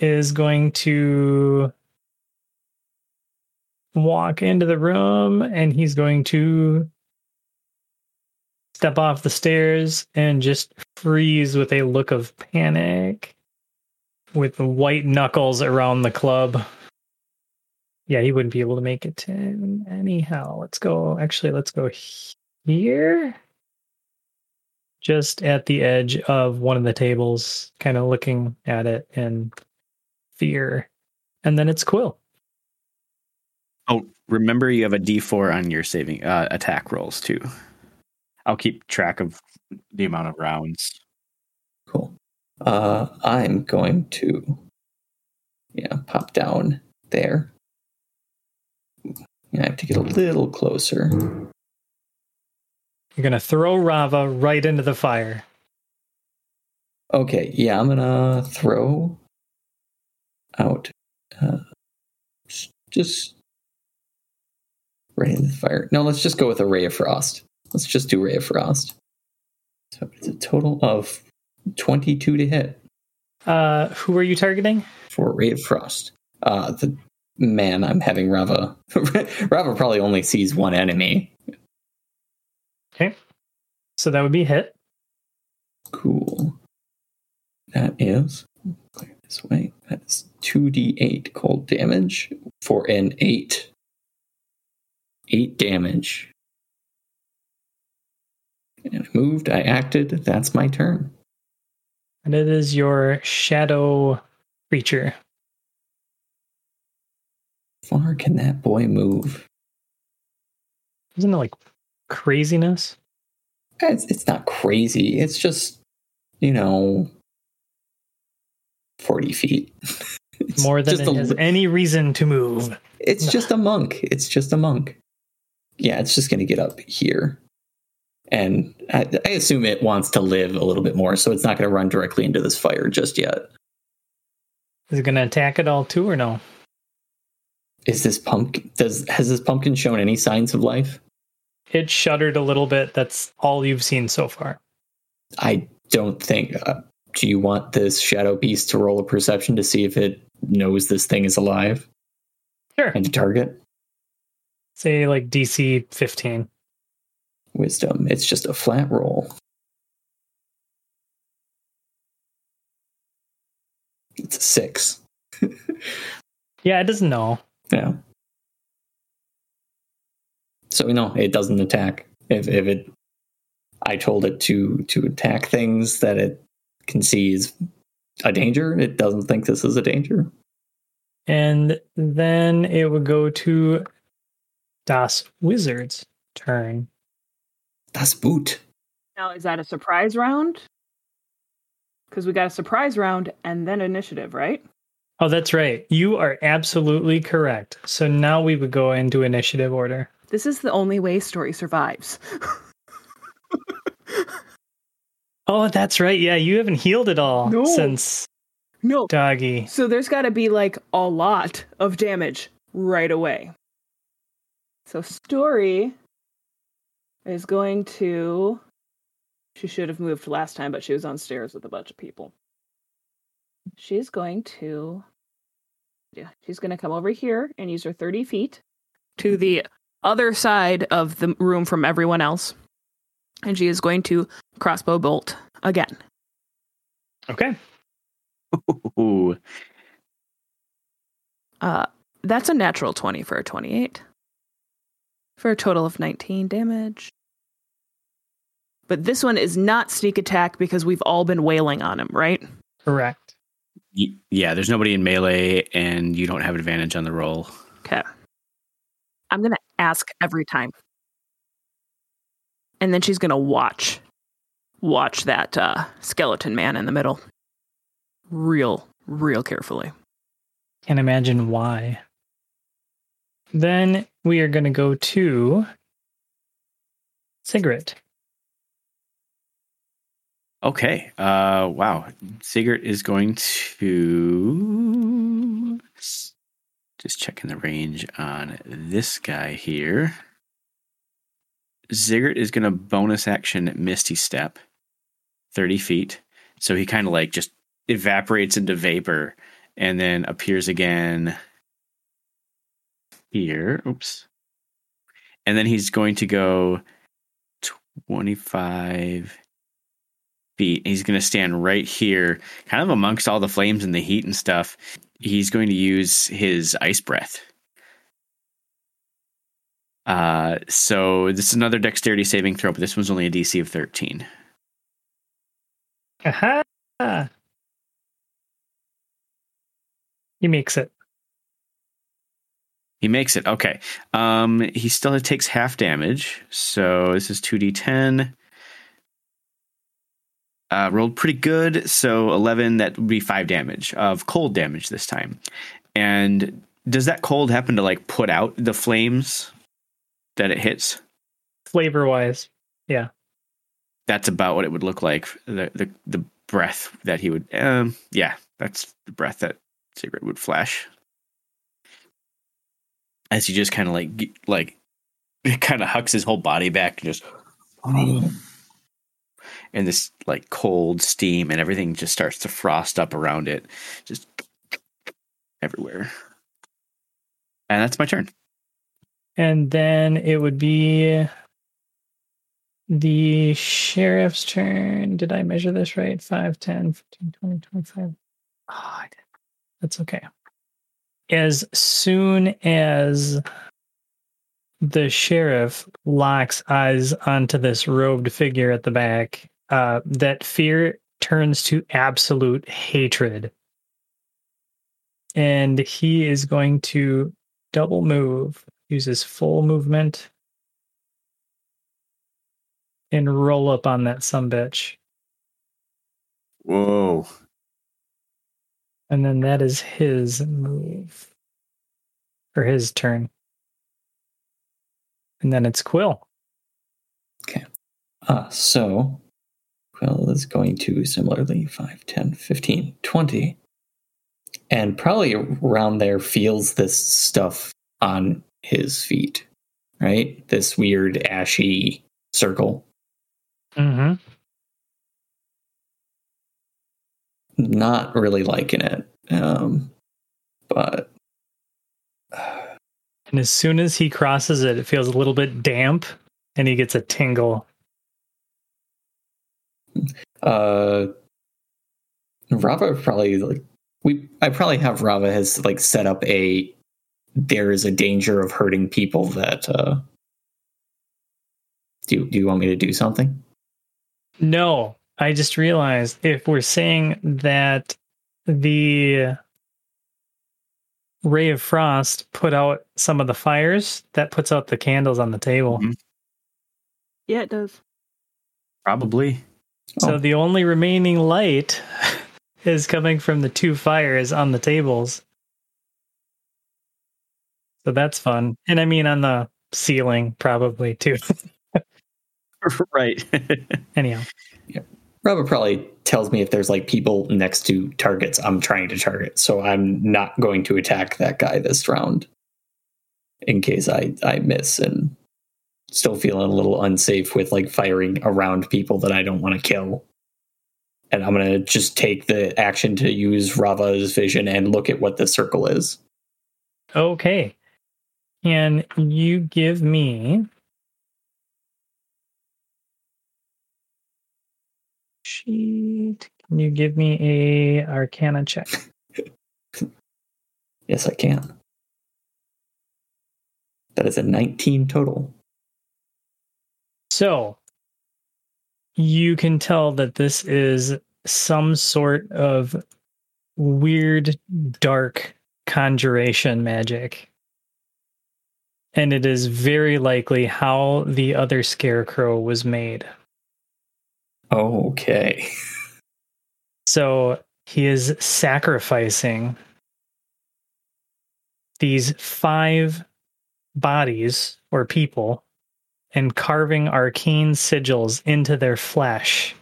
is going to walk into the room and he's going to step off the stairs and just freeze with a look of panic with white knuckles around the club. Yeah, he wouldn't be able to make it to anyhow. Let's go. Actually, let's go here. Just at the edge of one of the tables, kind of looking at it in fear. And then it's Quill. Oh, remember you have a D4 on your saving uh, attack rolls too. I'll keep track of the amount of rounds. Cool. Uh, I'm going to, yeah, pop down there. I have to get a little closer. You're gonna throw Rava right into the fire. Okay, yeah, I'm gonna throw out uh, just right into the fire. No, let's just go with a ray of frost. Let's just do ray of frost. So it's a total of 22 to hit Uh, who are you targeting? for ray of frost. Uh, the man I'm having Rava. Rava probably only sees one enemy. Okay. So that would be hit. Cool. That is clear this way. That's two d eight cold damage for an eight. Eight damage. I moved. I acted. That's my turn. And it is your shadow creature. Far can that boy move? Isn't it like craziness? It's, it's not crazy. It's just, you know, forty feet. It's More than it a has any reason to move. It's just a monk. It's just a monk. Yeah, it's just going to get up here. And I, I assume it wants to live a little bit more, so it's not going to run directly into this fire just yet. Is it gonna attack it all too or no? Is this pumpkin? Does has this pumpkin shown any signs of life? It shuddered a little bit. That's all you've seen so far. I don't think. Uh, do you want this shadow beast to roll a perception to see if it knows this thing is alive Sure. and to target? Say like DC 15. Wisdom. It's just a flat roll. It's a six. Yeah, it doesn't know. Yeah. So we know it doesn't attack. If if it I told it to to attack things that it can see is a danger, it doesn't think this is a danger. And then it would go to Das Wizard's turn. That's boot. Now, is that a surprise round? Because we got a surprise round and then initiative, right? Oh, that's right. You are absolutely correct. So now we would go into initiative order. This is the only way story survives. Oh, that's right. Yeah, you haven't healed at all No. since no. Doggy. So there's got to be like a lot of damage right away. So Story is going to. She should have moved last time, but she was on stairs with a bunch of people. She's going to. Yeah, she's going to come over here and use her 30 feet to the other side of the room from everyone else. And she is going to crossbow bolt again. Okay. Ooh. Uh, that's a natural 20 for a 28. For a total of 19 damage. But this one is not sneak attack because we've all been wailing on him, right? Correct. Y- Yeah, there's nobody in melee, and you don't have advantage on the roll. Okay. I'm going to ask every time. And then she's going to watch. Watch that uh, skeleton man in the middle. Real, real carefully. Can't imagine why. Then we are going to go to Ziggurat. Okay. Uh, wow. Ziggurat is going to just checking the range on this guy here. Ziggurat is going to bonus action Misty Step 30 feet. So he kind of like just evaporates into vapor and then appears again here. Oops. And then he's going to go 25 feet. He's going to stand right here, kind of amongst all the flames and the heat and stuff. He's going to use his ice breath. Uh, so this is another dexterity saving throw, but this one's only a DC of 13. Aha! He makes it. He makes it. Okay. Um, he still takes half damage. So this is 2d10. Uh, rolled pretty good. So 11, that would be 5 damage of cold damage this time. And does that cold happen to like put out the flames that it hits? Flavor wise, yeah. That's about what it would look like. The the, the breath that he would. Um, yeah, that's the breath that Ziggurat would flash. As he just kind of like like it kind of hucks his whole body back and just and this like cold steam and everything just starts to frost up around it just everywhere and that's my turn And then it would be the sheriff's turn. Did I measure this right? 5, 10, 15, 20, 25. Oh, I did. That's okay. As soon as the sheriff locks eyes onto this robed figure at the back, uh, that fear turns to absolute hatred. And he is going to double move, use his full movement, and roll up on that sumbitch. whoa And then that is his move. Or his turn. And then it's Quill. Okay. Uh, so, Quill is going to similarly 5, 10, 15, 20, and probably around there feels this stuff on his feet, right? This weird ashy circle. Mm-hmm. Not really liking it. Um, but And as soon as he crosses it, it feels a little bit damp and he gets a tingle. uh Rava probably like we I probably have Rava has like set up a there is a danger of hurting people that uh do you, do you want me to do something? No, I just realized if we're saying that the ray of frost put out some of the fires, that puts out the candles on the table. Mhm. Yeah, it does. probably So Oh. the only remaining light is coming from the two fires on the tables. So that's fun. And I mean on the ceiling probably too. right Anyhow. Rava probably tells me if there's like people next to targets I'm trying to target, so I'm not going to attack that guy this round in case I I miss and still feeling a little unsafe with like firing around people that I don't want to kill. And I'm gonna just take the action to use Rava's vision and look at what the circle is. Okay. Can you give me sheet? Can you give me a arcana check? Yes, I can. That is a 19 total. So you can tell that this is some sort of weird, dark conjuration magic. And it is very likely how the other scarecrow was made. Okay. So he is sacrificing these five bodies or people and carving arcane sigils into their flesh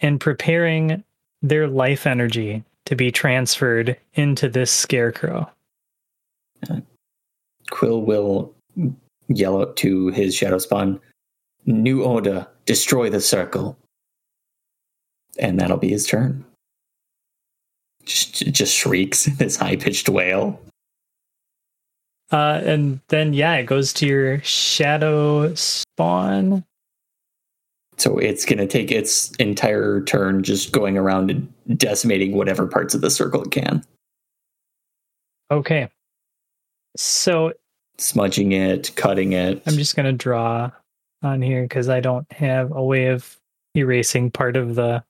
and preparing their life energy to be transferred into this scarecrow. Quill will yell out to his shadow spawn, "New order, destroy the circle," and that'll be his turn. Just, just shrieks this high pitched wail. Uh, and then yeah, it goes to your shadow spawn. So it's going to take its entire turn just going around and decimating whatever parts of the circle it can, Okay. So smudging it, cutting it. I'm just gonna draw on here because I don't have a way of erasing part of the.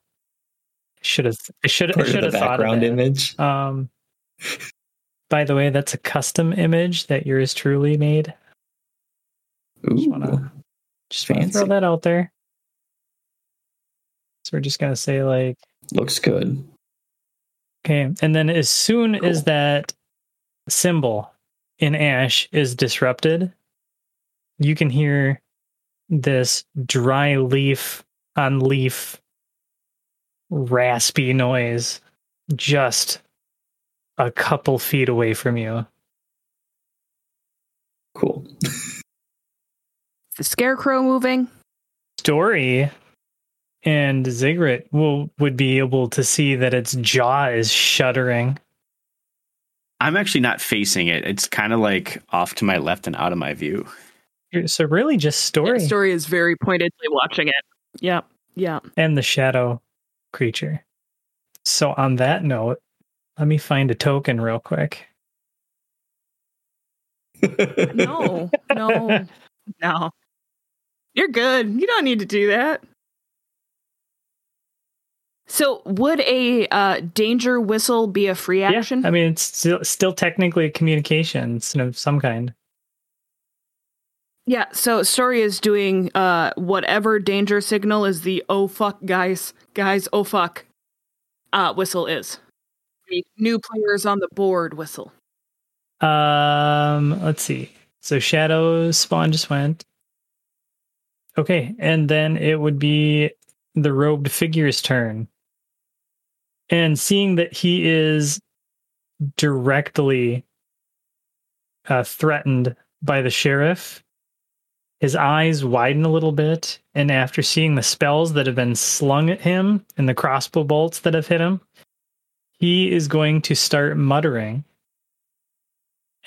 Should have. I should. I should have thought background image. Um. By the way, that's a custom image that yours truly made. Just Ooh, wanna- Just want to throw that out there. So we're just gonna say like looks good. okay, and then as soon as that symbol in ash is disrupted, you can hear this dry leaf on leaf raspy noise just a couple feet away from you. Cool. The scarecrow moving. Story and Ziggurat will would be able to see that its jaw is shuddering. I'm actually not facing it. It's kind of like off to my left and out of my view. So really just story Story is very pointedly watching it. Yeah, Yeah. and the shadow creature. So on that note, let me find a token real quick. No. No. no. You're good. You don't need to do that. So, would a uh, danger whistle be a free action? Yeah, I mean it's still still technically a communication of some kind. Yeah, so Story is doing uh whatever danger signal is the oh fuck guys, guys, oh fuck uh whistle is. The new players on the board whistle. Um, let's see. So Shadow Spawn just went. Okay, and then it would be the robed figure's turn. And seeing that he is directly uh, threatened by the sheriff, his eyes widen a little bit. And after seeing the spells that have been slung at him and the crossbow bolts that have hit him, he is going to start muttering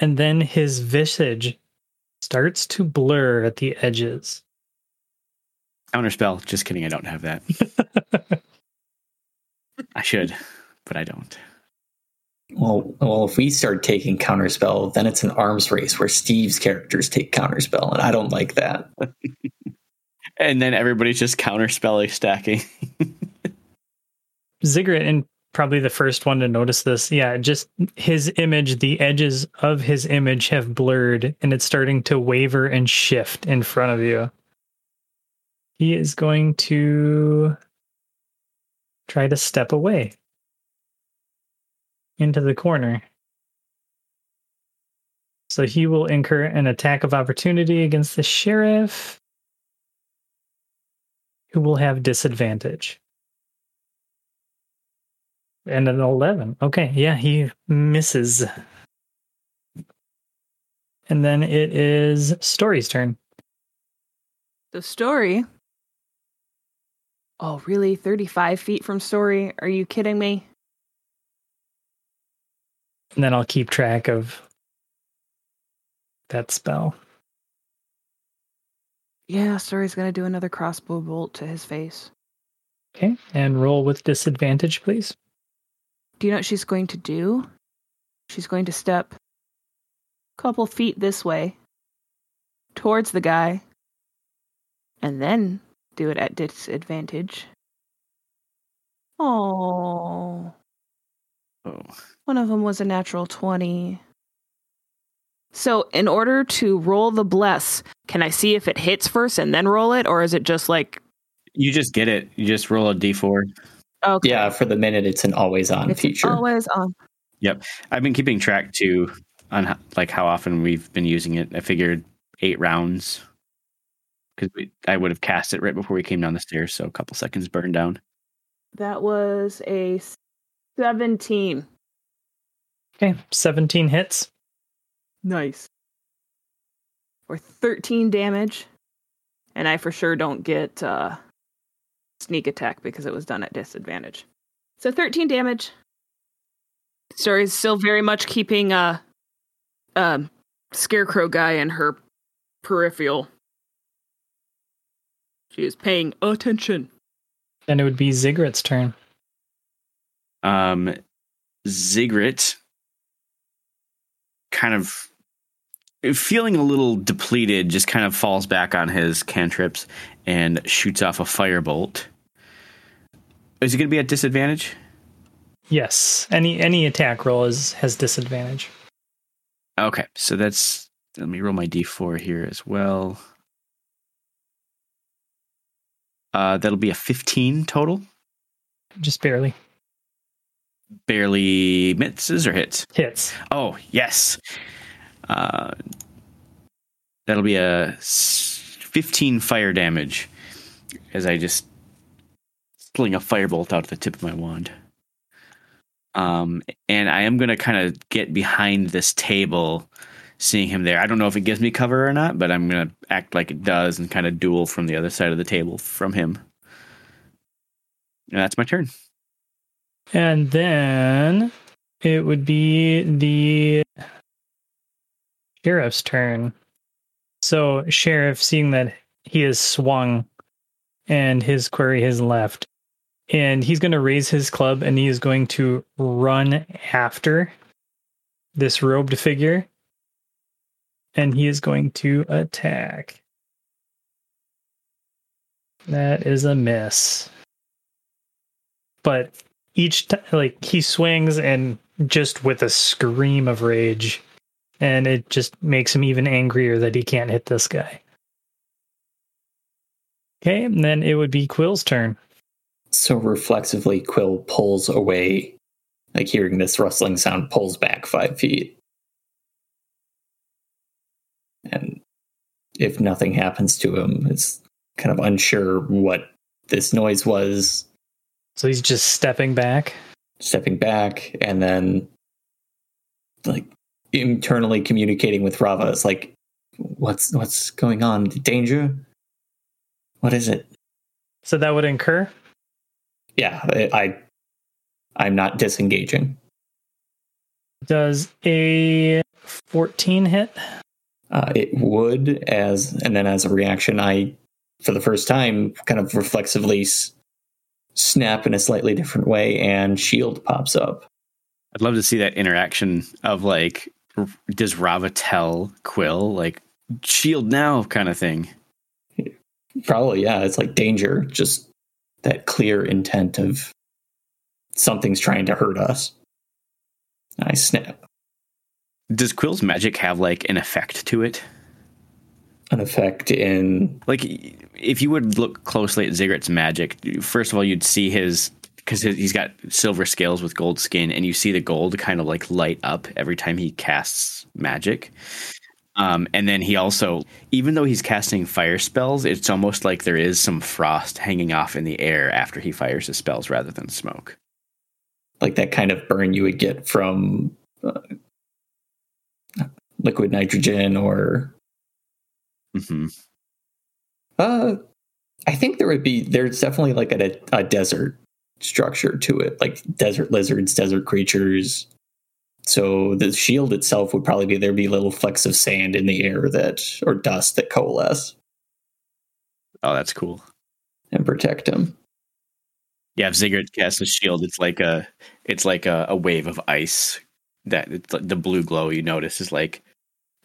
and then his visage starts to blur at the edges. Counterspell. Just kidding. I don't have that. I should, but I don't. Well, well, if we start taking counterspell, then it's an arms race where Steve's characters take counterspell, and I don't like that. And then everybody's just counterspelling stacking. Ziggurat, and probably the first one to notice this, yeah, just his image, the edges of his image have blurred and it's starting to waver and shift in front of you. He is going to try to step away into the corner. So he will incur an attack of opportunity against the sheriff, who will have disadvantage. And an 11. Okay, yeah, he misses. And then it is Story's turn. The story. Oh, really? 35 feet from story? Are you kidding me? And then I'll keep track of that spell. Yeah, story's gonna do another crossbow bolt to his face. Okay, and roll with disadvantage, please. Do you know what she's going to do? She's going to step a couple feet this way towards the guy and then do it at disadvantage. Oh, Oh, one of them was a natural 20. So, in order to roll the bless, can I see if it hits first and then roll it, or is it just like, you just get it. You just roll a d4. okay, Yeah, for the minute, it's an always on it's feature. always on? Yep, I've been keeping track too on how, like how often we've been using it. I figured eight rounds because I would have cast it right before we came down the stairs, so a couple seconds burned down. That was a 17. Okay, 17 hits. Nice. Or 13 damage. And I for sure don't get uh, sneak attack because it was done at disadvantage. So 13 damage. Story's still very much keeping uh, um, scarecrow guy in her peripheral. She is paying attention. Then it would be Ziggurat's turn. Um, Ziggurat, kind of feeling a little depleted, just kind of falls back on his cantrips and shoots off a firebolt. Is he going to be at disadvantage? Yes. Any any attack roll is has disadvantage. Okay, so that's let me roll my d4 here as well. Uh, that'll be a 15 total. Just barely. Barely misses or hits. Hits. Oh yes. Uh, that'll be a 15 fire damage as I just sling a firebolt out of the tip of my wand. Um, and I am going to kind of get behind this table, seeing him there. I don't know if it gives me cover or not, but I'm going to act like it does and kind of duel from the other side of the table from him. And that's my turn. And then it would be the sheriff's turn. So, sheriff, seeing that he is swung and his query has left, and he's going to raise his club and he is going to run after this robed figure, and he is going to attack. That is a miss. But each like he swings and just with a scream of rage, and it just makes him even angrier that he can't hit this guy. Okay, and then it would be Quill's turn. So reflexively, Quill pulls away, like hearing this rustling sound, pulls back five feet. And if nothing happens to him, is kind of unsure what this noise was, So he's just stepping back. stepping back, and then like internally communicating with Rava. It's like, what's what's going on? Danger? What is it? So that would incur. Yeah, I, I'm not disengaging. Does a 14 hit? Uh, it would as and then as a reaction, I for the first time kind of reflexively s- snap in a slightly different way, and shield pops up. I'd love to see that interaction of like, does Rava tell Quill like shield now kind of thing? Probably, yeah. It's like danger, just that clear intent of something's trying to hurt us. I snap. Does Quill's magic have like an effect to it? An effect in Like, if you would look closely at Ziggurat's magic, first of all, you'd see his because he's got silver scales with gold skin, and you see the gold kind of like light up every time he casts magic. Um, and then he also, even though he's casting fire spells, it's almost like there is some frost hanging off in the air after he fires his spells rather than smoke. like that kind of burn you would get from uh, liquid nitrogen or hmm uh i think there would be there's definitely like a, a desert structure to it like desert lizards desert creatures. So the shield itself would probably be there'd be little flecks of sand in the air that or dust that coalesce. Oh, that's cool. and protect him Yeah, if Ziggurat casts a shield, it's like a it's like a, a wave of ice that it's like the blue glow you notice is like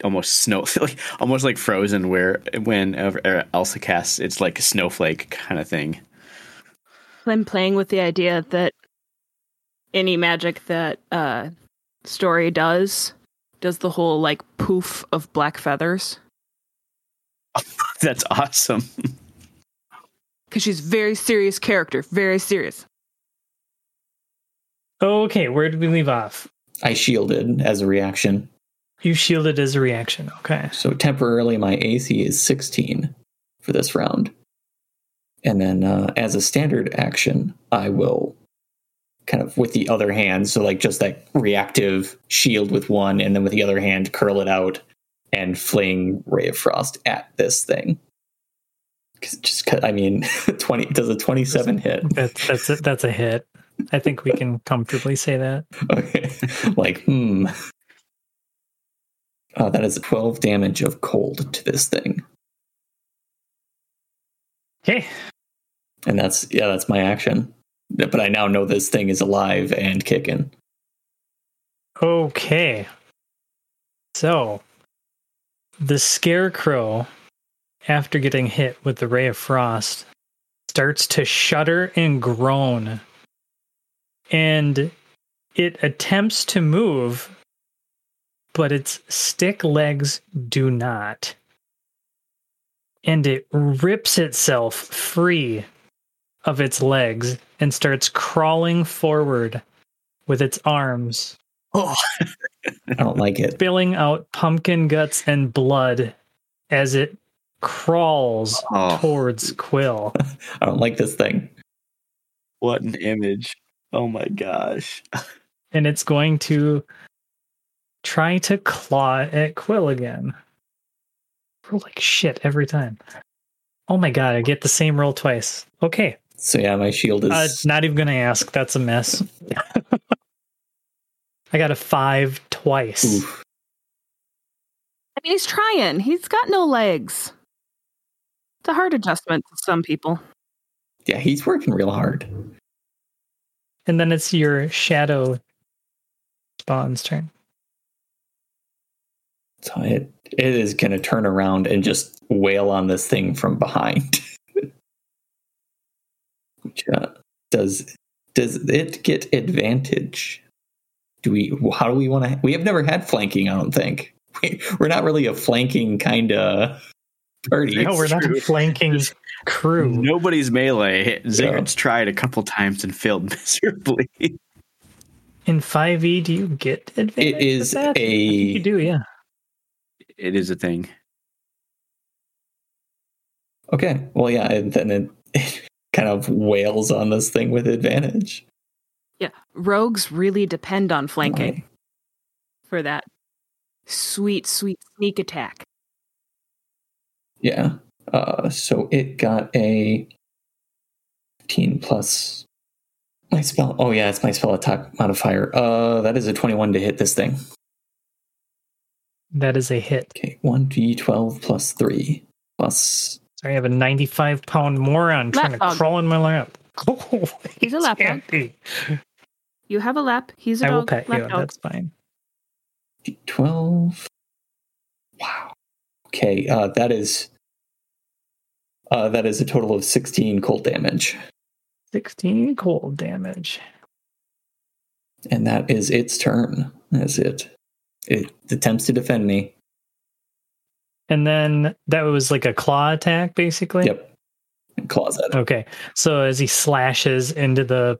almost snow like almost like frozen where when uh, Elsa casts it's like a snowflake kind of thing. I'm playing with the idea that any magic that uh, story does does the whole like poof of black feathers That's awesome. because she's very serious character, very serious. Okay, where did we leave off? i shielded as a reaction You shielded as a reaction. Okay. So temporarily, my AC is 16 for this round. And then uh, as a standard action, I will kind of with the other hand, so like just that reactive shield with one, and then with the other hand, curl it out and fling Ray of Frost at this thing. 'Cause just, I mean, twenty does a twenty-seven hit. That's that's a, that's a hit. I think we can comfortably say that. Okay, like hmm. Oh, that is twelve damage of cold to this thing, Okay. and that's yeah, that's my action. But I now know this thing is alive and kicking. Okay. So the scarecrow, after getting hit with the ray of frost, starts to shudder and groan. And it attempts to move, but its stick legs do not. And it rips itself free of its legs and starts crawling forward with its arms Oh, I don't like it. spilling out pumpkin guts and blood as it crawls Oh. towards Quill. I don't like this thing. what an image! Oh my gosh! And it's going to try to claw at Quill again. Roll like shit every time. Oh my god, I get the same roll twice. Okay. So yeah, my shield is Uh, not even gonna ask. That's a mess. I got a five twice. oof. I mean, he's trying. He's got no legs. It's a hard adjustment to some people. Yeah, he's working real hard. And then it's your shadow spawn's turn. So it it is going to turn around and just wail on this thing from behind. Which, uh, does does it get advantage? Do we? How do we want to? We have never had flanking. I don't think we, we're not really a flanking kind of party. No, we're not a flanking crew. Nobody's melee. Ziggurat's tried a couple times and failed miserably. In 5e, do you get advantage? It is with that? a- I think you do, yeah. It is a thing. Okay. Well, yeah, and then it, it kind of wails on this thing with advantage. Yeah. Rogues really depend on flanking Right. for that sweet, sweet sneak attack. Yeah. Uh, so it got a 15 plus my spell. Oh, yeah, it's my spell attack modifier. Uh, that is a 21 to hit this thing. That is a hit. Okay, 1d12 plus 3 plus. Sorry, I have a 95 pound moron trying to crawl in my lap. Oh, He's a lapdog. Andy. You have a lap. He's a I will dog. pet you. lap dog. That's fine. d12. Wow. Okay, uh, that is. Uh, that is a total of 16 cold damage. 16 cold damage. And that is its turn. That's it. It attempts to defend me. And then that was like a claw attack, basically? Yep. And claws at it. Okay. So as he slashes into the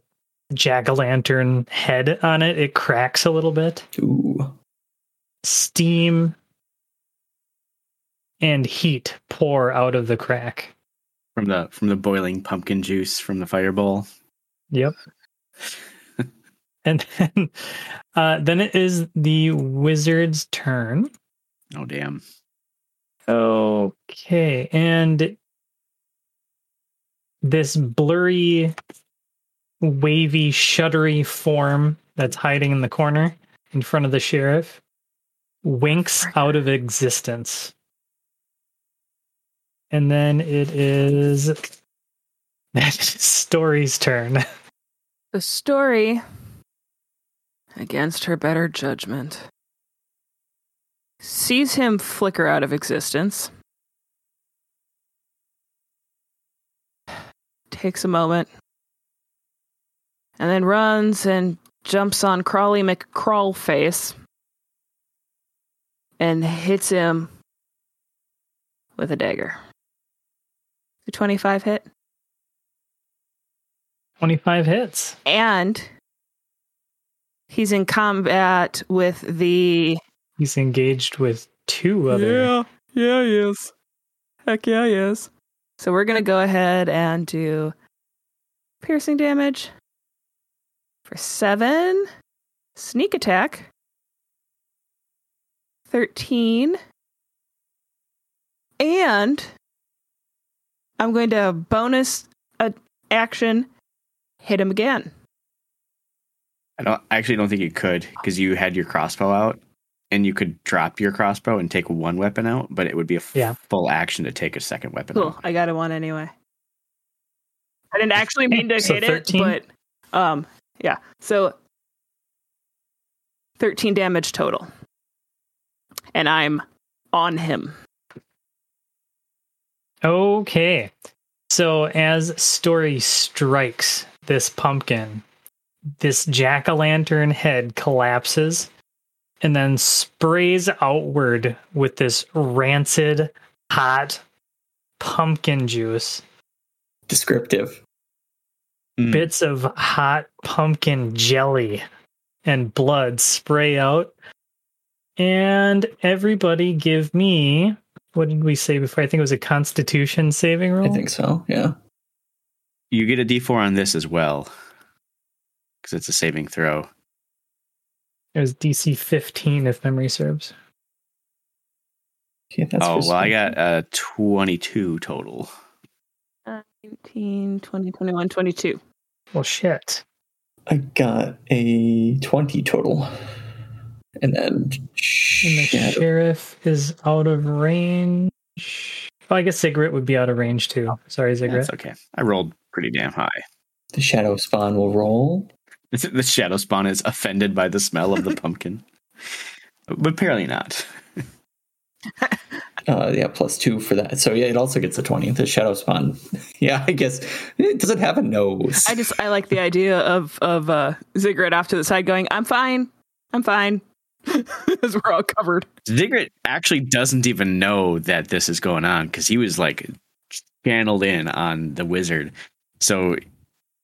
jack o' lantern head on it, it cracks a little bit. Ooh. Steam and heat pour out of the crack. From the from the boiling pumpkin juice from the fireball. Yep. and then, uh, then it is the wizard's turn. Oh damn. Okay, and this blurry, wavy, shuddery form that's hiding in the corner in front of the sheriff winks out of existence. And then it is that Story's turn. The story, against her better judgment, sees him flicker out of existence. Takes a moment. And then runs and jumps on Crawley McCrawlface and hits him with a dagger. The 25 hit. 25 hits. and he's in combat with the He's engaged with two other. yeah yeah he is heck yeah he is so we're gonna go ahead and do piercing damage for seven sneak attack 13 and I'm going to bonus a action hit him again. I don't I actually don't think you could because you had your crossbow out and you could drop your crossbow and take one weapon out, but it would be a f- Yeah. full action to take a second weapon Cool. out. I got a one anyway. I didn't actually mean to So hit 13? it, but um, yeah. So thirteen damage total, and I'm on him. Okay. So as Story strikes this pumpkin, this jack o' lantern head collapses and then sprays outward with this rancid, hot pumpkin juice. Descriptive. Mm. Bits of hot pumpkin jelly and blood spray out. And everybody give me what did we say before? I think it was a constitution saving roll. I think so. Yeah. You get a D4 on this as well because it's a saving throw. It was DC 15, if memory serves. Okay, that's oh for well, I got a 22 total. Uh, 19, 20, 21, 22. Well, shit. I got a twenty total, and then And the shadow. sheriff is out of range. Well, I guess Ziggurat would be out of range too. Sorry, Ziggurat. That's okay. I rolled pretty damn high. the shadow spawn will roll. The shadow spawn is offended by the smell of the pumpkin, but apparently not. Uh, yeah, plus two for that. So yeah, it also gets a twenty. The shadow spawn. Yeah, I guess it doesn't have a nose. I just I like the idea of of uh, Ziggurat off to the side going, "I'm fine, I'm fine," as we're all covered. Ziggurat actually doesn't even know that this is going on because he was like channeled in on the wizard. So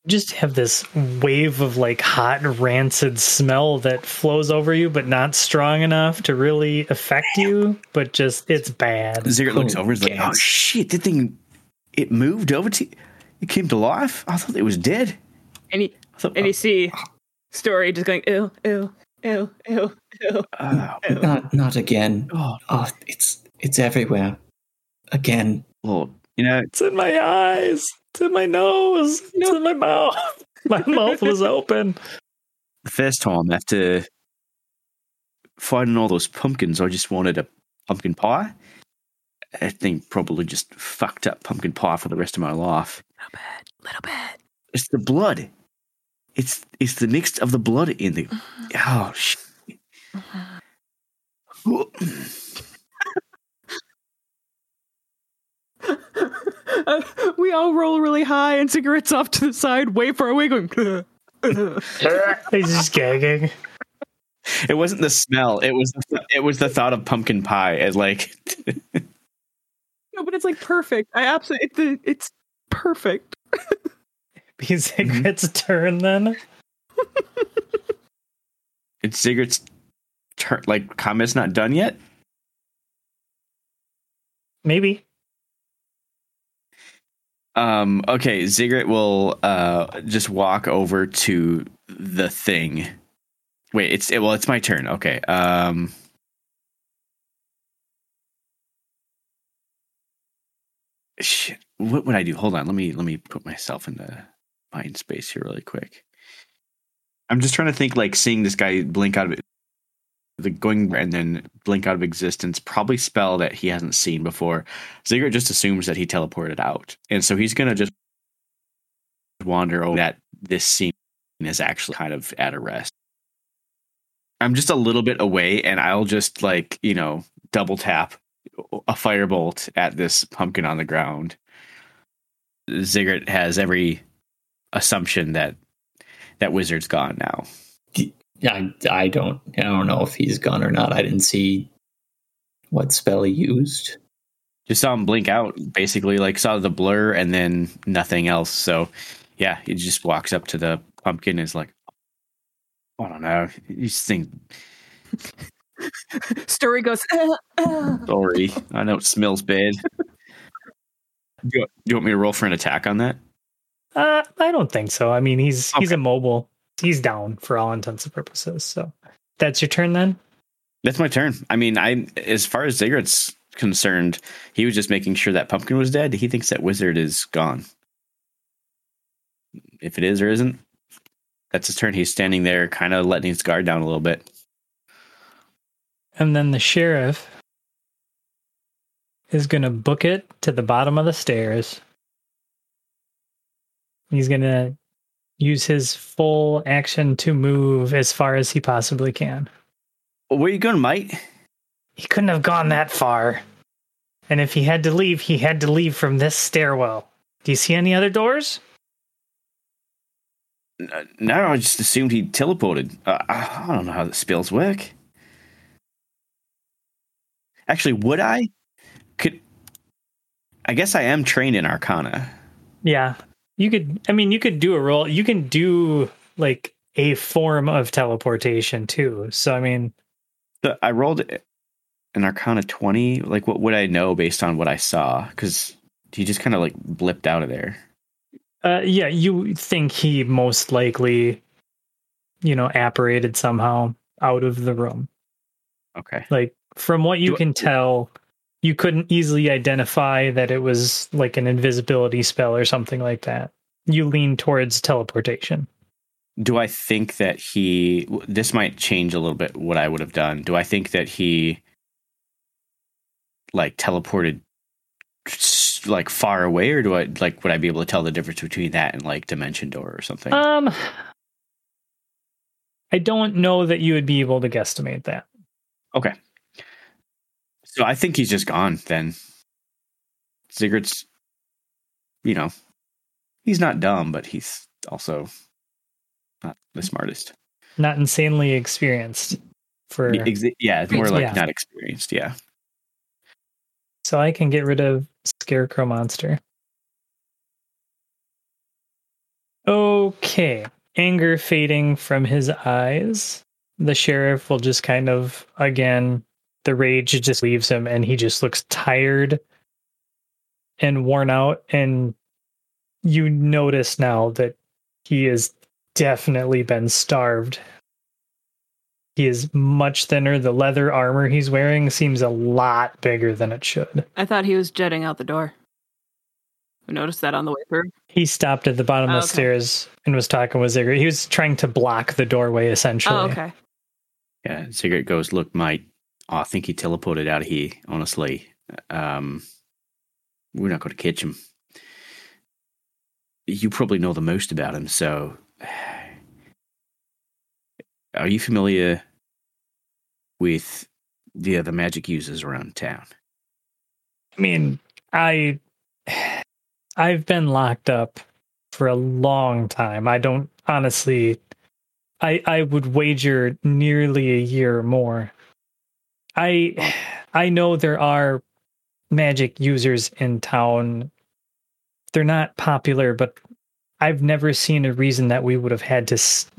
Just have this wave of like hot, rancid smell that flows over you, but not strong enough to really affect you. But just, it's bad. Ziggurat looks Oh, over, is like, "Oh shit! That thing, it moved over to, it came to life. I thought it was dead. And you thought, and you oh. see Story just going, "Ew, ew, ew, ew, ew." oh, not not again. oh, Oh, it's it's everywhere. Again. well, you know, It's in my eyes. It's in my nose. It's in my mouth. My mouth was open. the first time after finding all those pumpkins, I just wanted a pumpkin pie. I think probably just fucked up pumpkin pie for the rest of my life. Little bit, little bit. It's the blood. It's it's the mix of the blood in the. Mm-hmm. Oh shit. Mm-hmm. Uh, we all roll really high, and Ziggurat's off to the side, way far away, going. He's just gagging. It wasn't the smell. It was the, it was the thought of pumpkin pie. It like no, but it's like perfect. I absolutely, it's, the, it's perfect. Because it gets turn then. it's Ziggurat's turn. Like comment's not done yet. Maybe. Um. Okay. Ziggurat will uh just walk over to the thing. Wait. It's it, well. It's my turn. Okay. Um. Shit. What would I do? Hold on. Let me let me put myself in the mind space here really quick. I'm just trying to think like seeing this guy blink out of it, the going and then blink out of existence probably spell that he hasn't seen before. Ziggurat just assumes that he teleported out, and so he's gonna just wander over that this scene is actually kind of at a rest. I'm just a little bit away, and I'll just like you know double tap a firebolt at this pumpkin on the ground. Ziggurat has every assumption that that wizard's gone now. I I don't I don't know if he's gone or not. I didn't see what spell he used. Just saw him blink out, basically, like saw the blur and then nothing else. So, yeah, he just walks up to the pumpkin and is like, I don't know. You just think, Story goes, "Uh, uh." sorry, I know it smells bad. Do you, do you want me to roll for an attack on that? Uh, I don't think so. I mean, he's he's immobile. He's down for all intents and purposes. So that's your turn then. That's my turn. I mean, I as far as Ziggurat's concerned. He was just making sure that pumpkin was dead. He thinks that wizard is gone. If it is or isn't, that's his turn. He's standing there, kind of letting his guard down a little bit. And then the sheriff is going to book it to the bottom of the stairs. He's going to use his full action to move as far as he possibly can. Where you going, mate? He couldn't have gone that far. And if he had to leave, he had to leave from this stairwell. Do you see any other doors? No, I just assumed he teleported. Uh, I don't know how the spells work. Actually, would I? Could I guess I am trained in Arcana. Yeah. You could I mean you could do a roll. You can do like a form of teleportation too. So I mean The, I rolled an Arcana twenty. Like, what would I know based on what I saw? Because he just kind of like blipped out of there. uh yeah, you think he most likely you know apparated somehow out of the room. Okay. Like from what you Do- can tell, you couldn't easily identify that it was like an invisibility spell or something like that. You lean towards teleportation. Do I think that he? This might change a little bit what I would have done. Do I think that he, like, teleported, like far away, or do I like would I be able to tell the difference between that and like dimension door or something? Um I don't know that you would be able to guesstimate that. Okay. So I think he's just gone then. Ziggurat's, you know, he's not dumb, but he's also not the smartest. Not insanely experienced for yeah, it's more like Yeah. not experienced. Yeah. so I can get rid of Scarecrow Monster. Okay. Anger fading from his eyes. The sheriff will just kind of again the rage just leaves him and he just looks tired and worn out and you notice now that he has definitely been starved. He is much thinner. The leather armor he's wearing seems a lot bigger than it should. I thought he was jetting out the door. I noticed that on the way through. He stopped at the bottom Oh, of the oh, okay. stairs and was talking with Ziggurat. He was trying to block the doorway essentially. Oh, okay. Yeah. Ziggurat goes, Look, mate, I think he teleported out of here, honestly. Um, we're not going to catch him. You probably know the most about him, so. Are you familiar with the other magic users around town? I mean, I I've been locked up for a long time. I don't honestly I I would wager nearly a year or more. I I know there are magic users in town. They're not popular, but I've never seen a reason that we would have had to s-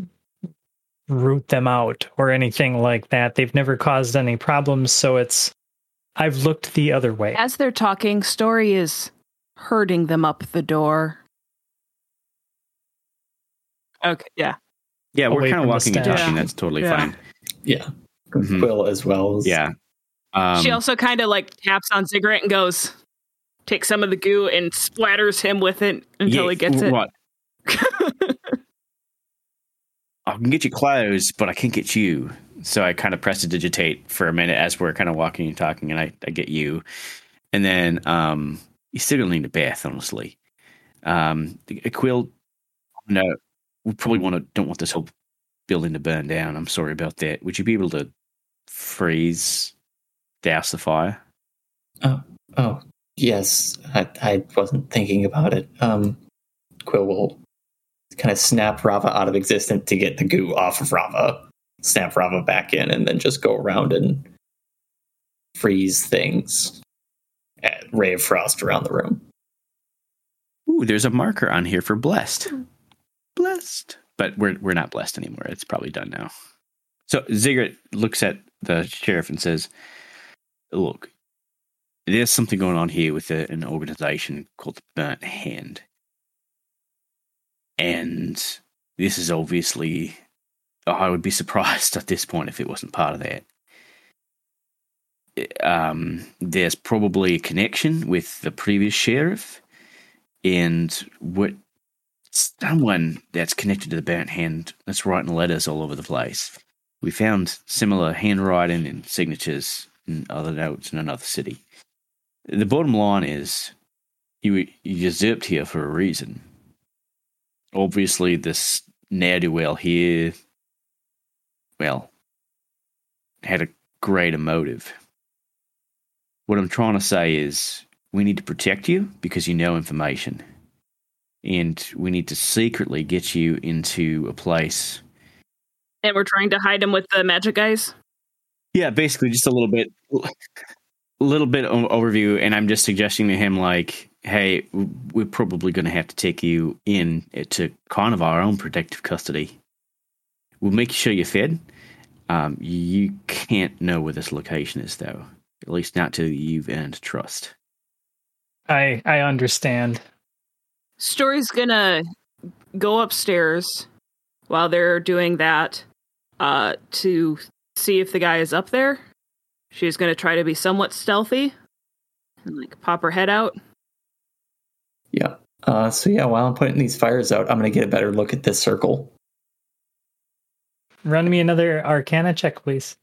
root them out or anything like that. They've never caused any problems, so it's I've looked the other way. As they're talking, Story is herding them up the door. Okay, yeah. Yeah, we're Away kind of walking and stash. talking. Yeah. That's totally Yeah. fine. Yeah. Mhm. Quill as well. As, Yeah. Um, she also kind of like taps on Ziggurat and goes, takes some of the goo and splatters him with it until yeah, he gets it. What? I can get you clothes, but I can't get you. So I kind of prestidigitate for a minute as we're kind of walking and talking, and I, I get you. And then um, you still gonna need a bath, honestly. Um, a quill, no, we probably want to don't want this whole building to burn down. I'm sorry about that. Would you be able to freeze, douse the fire? Oh, oh, yes. I, I wasn't thinking about it. Um, Quill will kind of snap Rava out of existence to get the goo off of Rava, snap Rava back in, and then just go around and freeze things at ray of frost around the room. Ooh, there's a marker on here for blessed. Blessed. But we're we're not blessed anymore. It's probably done now. So Ziggurat looks at the sheriff and says, Look, there's something going on here with a, an organization called the Burnt Hand. And this is obviously I would be surprised at this point if it wasn't part of that. um, there's probably a connection with the previous sheriff and what someone that's connected to the burnt hand that's writing letters all over the place. We found similar handwriting and signatures and other notes in another city. The bottom line is you you zipped here for a reason. Obviously, this ne'er do well here, well, had a greater motive. What I'm trying to say is we need to protect you because you know information. And we need to secretly get you into a place. And we're trying to hide him with the magic guys? Yeah, basically just a little bit a little bit of overview and I'm just suggesting to him like, hey, we're probably going to have to take you in to kind of our own protective custody. We'll make sure you're fed. Um, you can't know where this location is, though. At least not till you've earned trust. I I understand. Story's gonna go upstairs while they're doing that uh, to see if the guy is up there. She's gonna try to be somewhat stealthy and like pop her head out. Yeah. Uh, so yeah, while I'm putting these fires out, I'm gonna get a better look at this circle. Run me another Arcana check, please.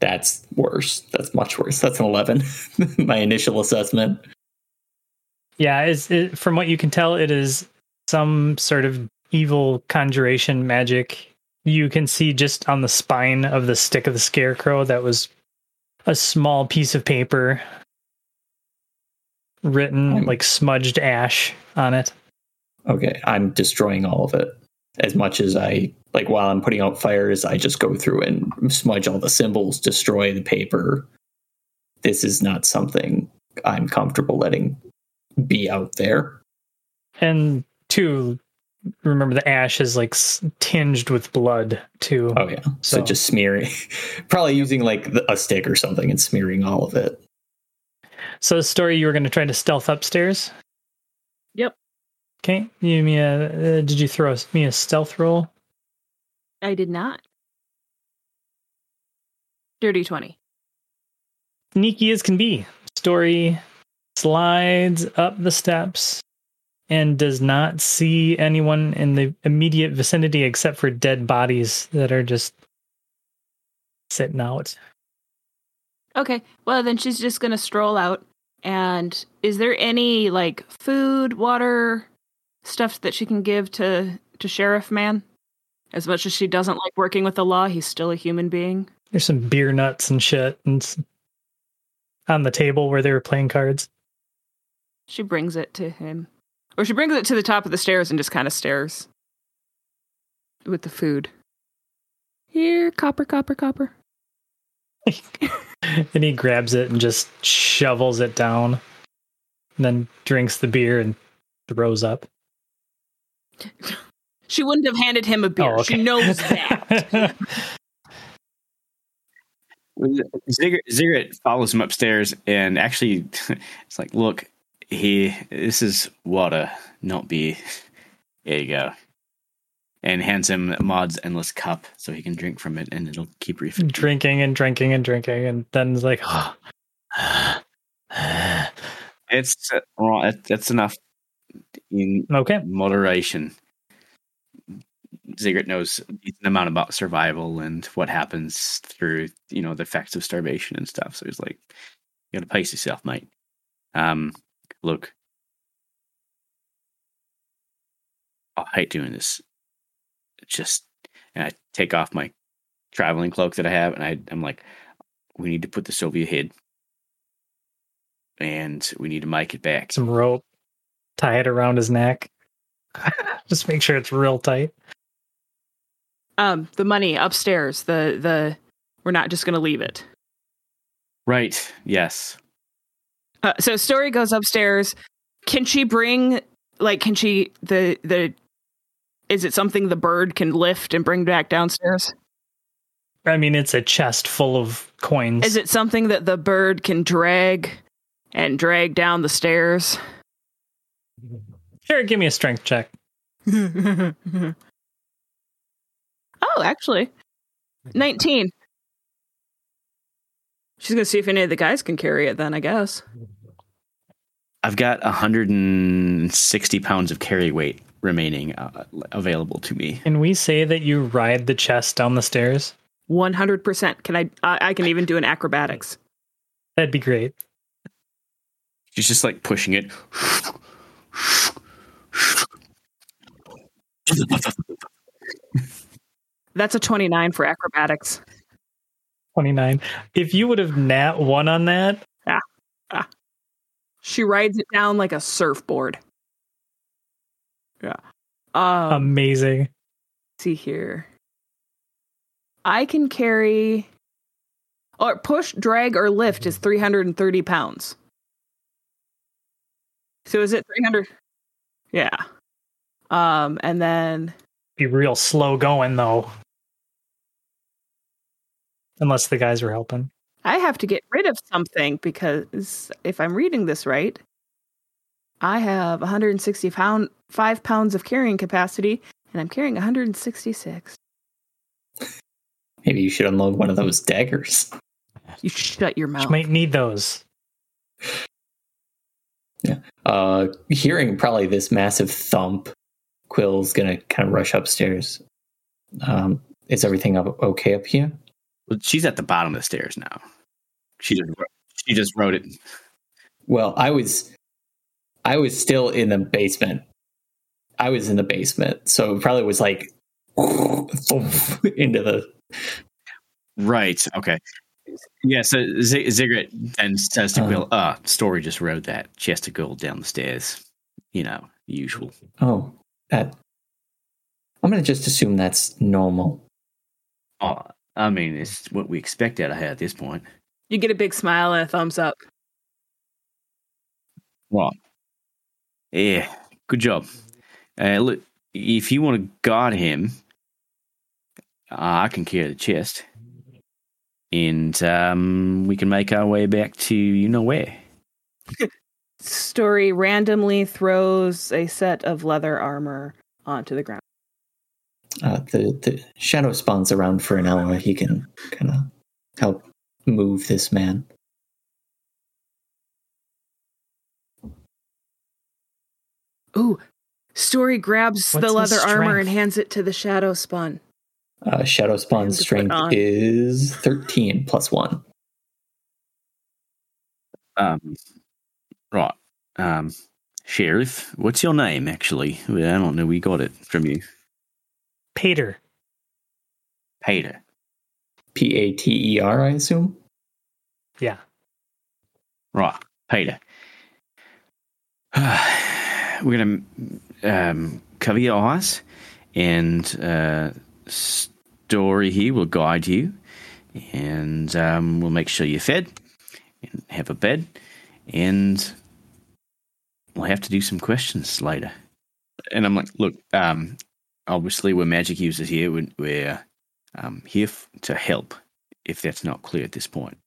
That's worse. That's much worse. That's an 11. My initial assessment. Yeah, is it, from what you can tell, it is some sort of evil conjuration magic. You can see just on the spine of the stick of the scarecrow that was a small piece of paper written hmm. like smudged ash on it. Okay, I'm destroying all of it. As much as I like while I'm putting out fires, I just go through and smudge all the symbols, destroy the paper. This is not something I'm comfortable letting be out there. And two, remember the ash is like tinged with blood too. Oh yeah, so, so just smearing, probably using like a stick or something and smearing all of it. So, story, you were going to try to stealth upstairs. Yep. Okay, you me a, uh, did you throw me a stealth roll? I did not. Dirty 20. Sneaky as can be. Story slides up the steps and does not see anyone in the immediate vicinity except for dead bodies that are just sitting out. Okay, well, then she's just going to stroll out. And is there any like food, water, stuff that she can give to to Sheriff Man? As much as she doesn't like working with the law, he's still a human being. There's some beer nuts and shit and on the table where they were playing cards. She brings it to him. Or she brings it to the top of the stairs and just kind of stares with the food. Here, copper, copper, copper. and he grabs it and just shovels it down. And then drinks the beer and throws up. She wouldn't have handed him a beer. Oh, okay. She knows that. Ziggurat follows him upstairs and actually it's like, look, he this is water, not beer. There you go. And hands him Maud's endless cup so he can drink from it and it'll keep refilling. Drinking and drinking and drinking and then it's like It's uh, that's enough in okay moderation. Ziggurat knows an amount about survival and what happens through, you know, the effects of starvation and stuff. So he's like, you gotta pace yourself, mate. Um, look, I hate doing this. It's just, and I take off my traveling cloak that I have, and I, I'm like, we need to put this over your head, and we need to make it back. Some rope, tie it around his neck. just make sure it's real tight. Um, the money upstairs. The the we're not just going to leave it. Right. Yes. Uh, so story goes upstairs. Can she bring like can she the the is it something the bird can lift and bring back downstairs? I mean, it's a chest full of coins. Is it something that the bird can drag and drag down the stairs? Sure, give me a strength check. Oh, actually, 19. She's gonna see if any of the guys can carry it. Then I guess. I've got 160 pounds of carry weight remaining uh, available to me. Can we say that you ride the chest down the stairs? One hundred percent. Can I, I? I can even do an acrobatics. That'd be great. She's just like pushing it. That's a twenty-nine for acrobatics. 29. If you would have nat one on that, She rides it down like a surfboard. Yeah. Um, amazing. see here. I can carry or push, drag, or lift is 330 pounds. So is it 300? Yeah. Um, and then Be real slow going though. Unless the guys were helping. I have to get rid of something because if I'm reading this right, I have 160 pound, five pounds of carrying capacity, and I'm carrying 166. Maybe you should unload one of those daggers. You shut your You mouth. might need those. Uh, hearing probably this massive thump, Quill's gonna kind of rush upstairs. Um, is everything up, okay up here? Well, she's at the bottom of the stairs now. She just she just wrote it. Well, I was, I was still in the basement. I was in the basement, so it probably was like into the. Right. Okay. Yeah. So Z- Ziggurat then says to Uh. Quill, "Ah, Story just wrote that. She has to go down the stairs. You know, usual." Oh, that. I'm gonna just assume that's normal. Oh, I mean, it's what we expect out of her at this point. You get a big smile and a thumbs up. Right. Yeah. Good job. Uh, look, if you want to guard him, uh, I can carry the chest, and um, we can make our way back to you know where. Story randomly throws a set of leather armor onto the ground. Uh, the the shadow spawns around for an hour. He can kind of help move this man. Ooh, Story grabs What's the leather armor and hands it to the shadow spawn. Uh, shadow spawn's strength is 13 plus one. Um, right. Um, Sheriff, what's your name, actually? I don't know. We got it from you. Pater. Peter. P A T E R, I assume. Yeah. Right. Peter. We're going to um, cover your eyes, and uh, Story here will guide you, and um, we'll make sure you're fed and have a bed, and we'll have to do some questions later. And I'm like, look, um, obviously we're magic users here. We're, we're um, here f- to help, if that's not clear at this point.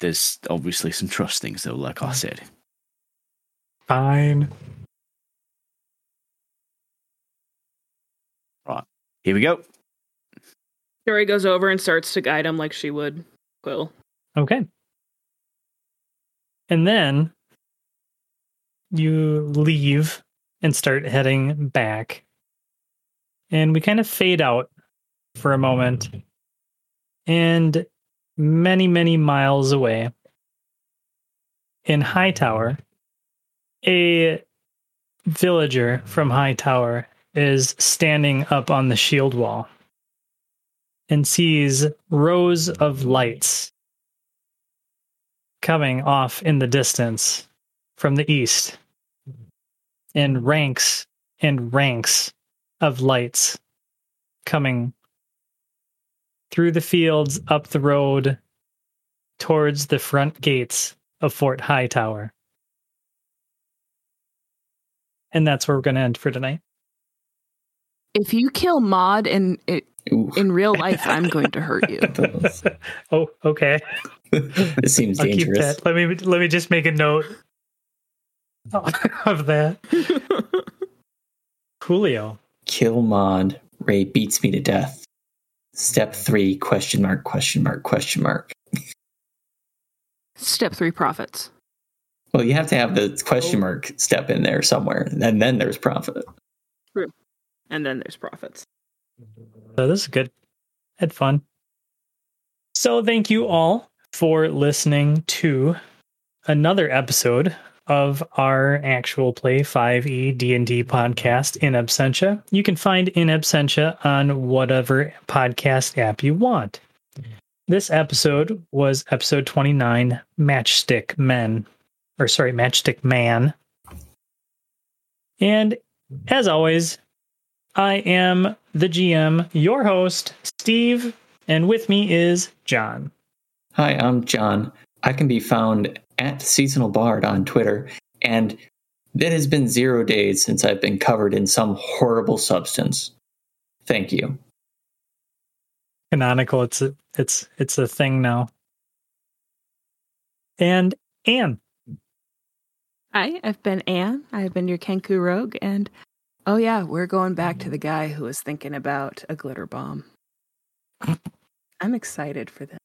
There's obviously some trust things, though, like I said. Fine. Right. Here we go. Story goes over and starts to guide him like she would Quill. Okay. And then you leave and start heading back. And we kind of fade out for a moment. And many, many miles away in Hightower, a villager from Hightower is standing up on the shield wall and sees rows of lights coming off in the distance from the east and ranks and ranks of lights coming through the fields up the road towards the front gates of Fort Hightower. And that's where we're going to end for tonight. If you kill Maud in Ooh, in real life, I'm going to hurt you. oh, okay. this seems I'll dangerous. Let me let me just make a note of that. Julio. Kill Maud. Ray beats me to death. Step three question mark question mark question mark. Step three profits. Well, you have to have the question mark step in there somewhere, and then there's profit. True. And then there's profits. So this is good. Had fun. So thank you all for listening to another episode of our actual play 5e D&D podcast in absentia. You can find in absentia on whatever podcast app you want. This episode was episode 29 Matchstick Men or sorry Matchstick Man. And as always, I am the GM, your host, Steve, and with me is John. Hi, I'm John. I can be found at Seasonal Bard on Twitter, and it has been zero days since I've been covered in some horrible substance. Thank you. Canonical, it's a, it's it's a thing now. And Anne. Hi, I've been Anne. I've been your Kenku rogue, and oh yeah, we're going back to the guy who was thinking about a glitter bomb. I'm excited for this.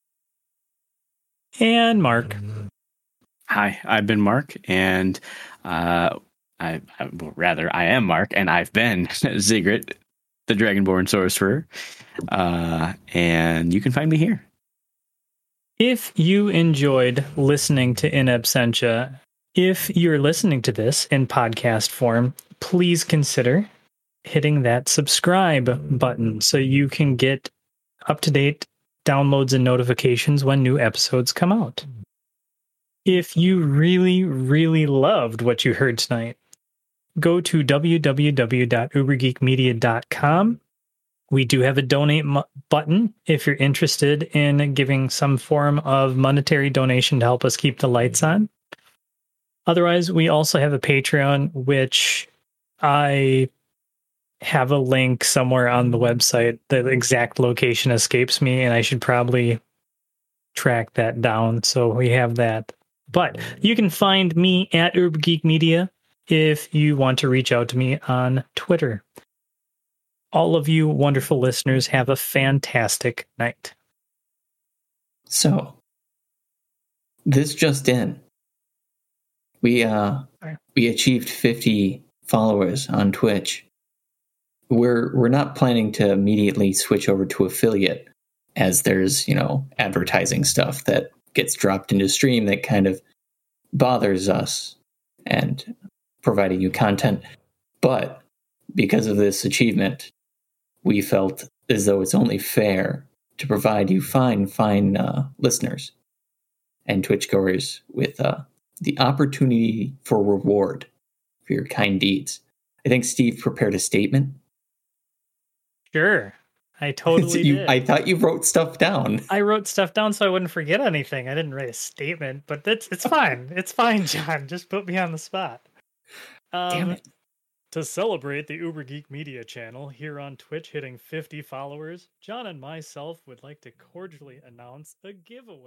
And Mark. Mm-hmm. Hi, I've been Mark, and uh, I, I well, rather I am Mark, and I've been Ziggurat, the Dragonborn sorcerer, uh, and you can find me here. If you enjoyed listening to In Absentia, if you're listening to this in podcast form, please consider hitting that subscribe button so you can get up to date downloads and notifications when new episodes come out. If you really, really loved what you heard tonight, go to www.ubergeekmedia.com. We do have a donate button if you're interested in giving some form of monetary donation to help us keep the lights on. Otherwise, we also have a Patreon, which I have a link somewhere on the website. The exact location escapes me, and I should probably track that down. So we have that. But you can find me at Uber Geek Media if you want to reach out to me on Twitter. All of you wonderful listeners have a fantastic night. So, this just in. We uh we achieved 50 followers on Twitch. We're we're not planning to immediately switch over to affiliate as there's, you know, advertising stuff that gets dropped into stream that kind of bothers us and providing you content. But because of this achievement, we felt as though it's only fair to provide you fine, fine uh, listeners and Twitch goers with uh, the opportunity for reward for your kind deeds. I think Steve prepared a statement. Sure. I totally You- did. I thought you wrote stuff down. I wrote stuff down so I wouldn't forget anything. I didn't write a statement, but that's it's fine. It's fine, John. Just put me on the spot. Um, Damn it. To celebrate the Uber Geek Media channel here on Twitch hitting 50 followers, John and myself would like to cordially announce a giveaway.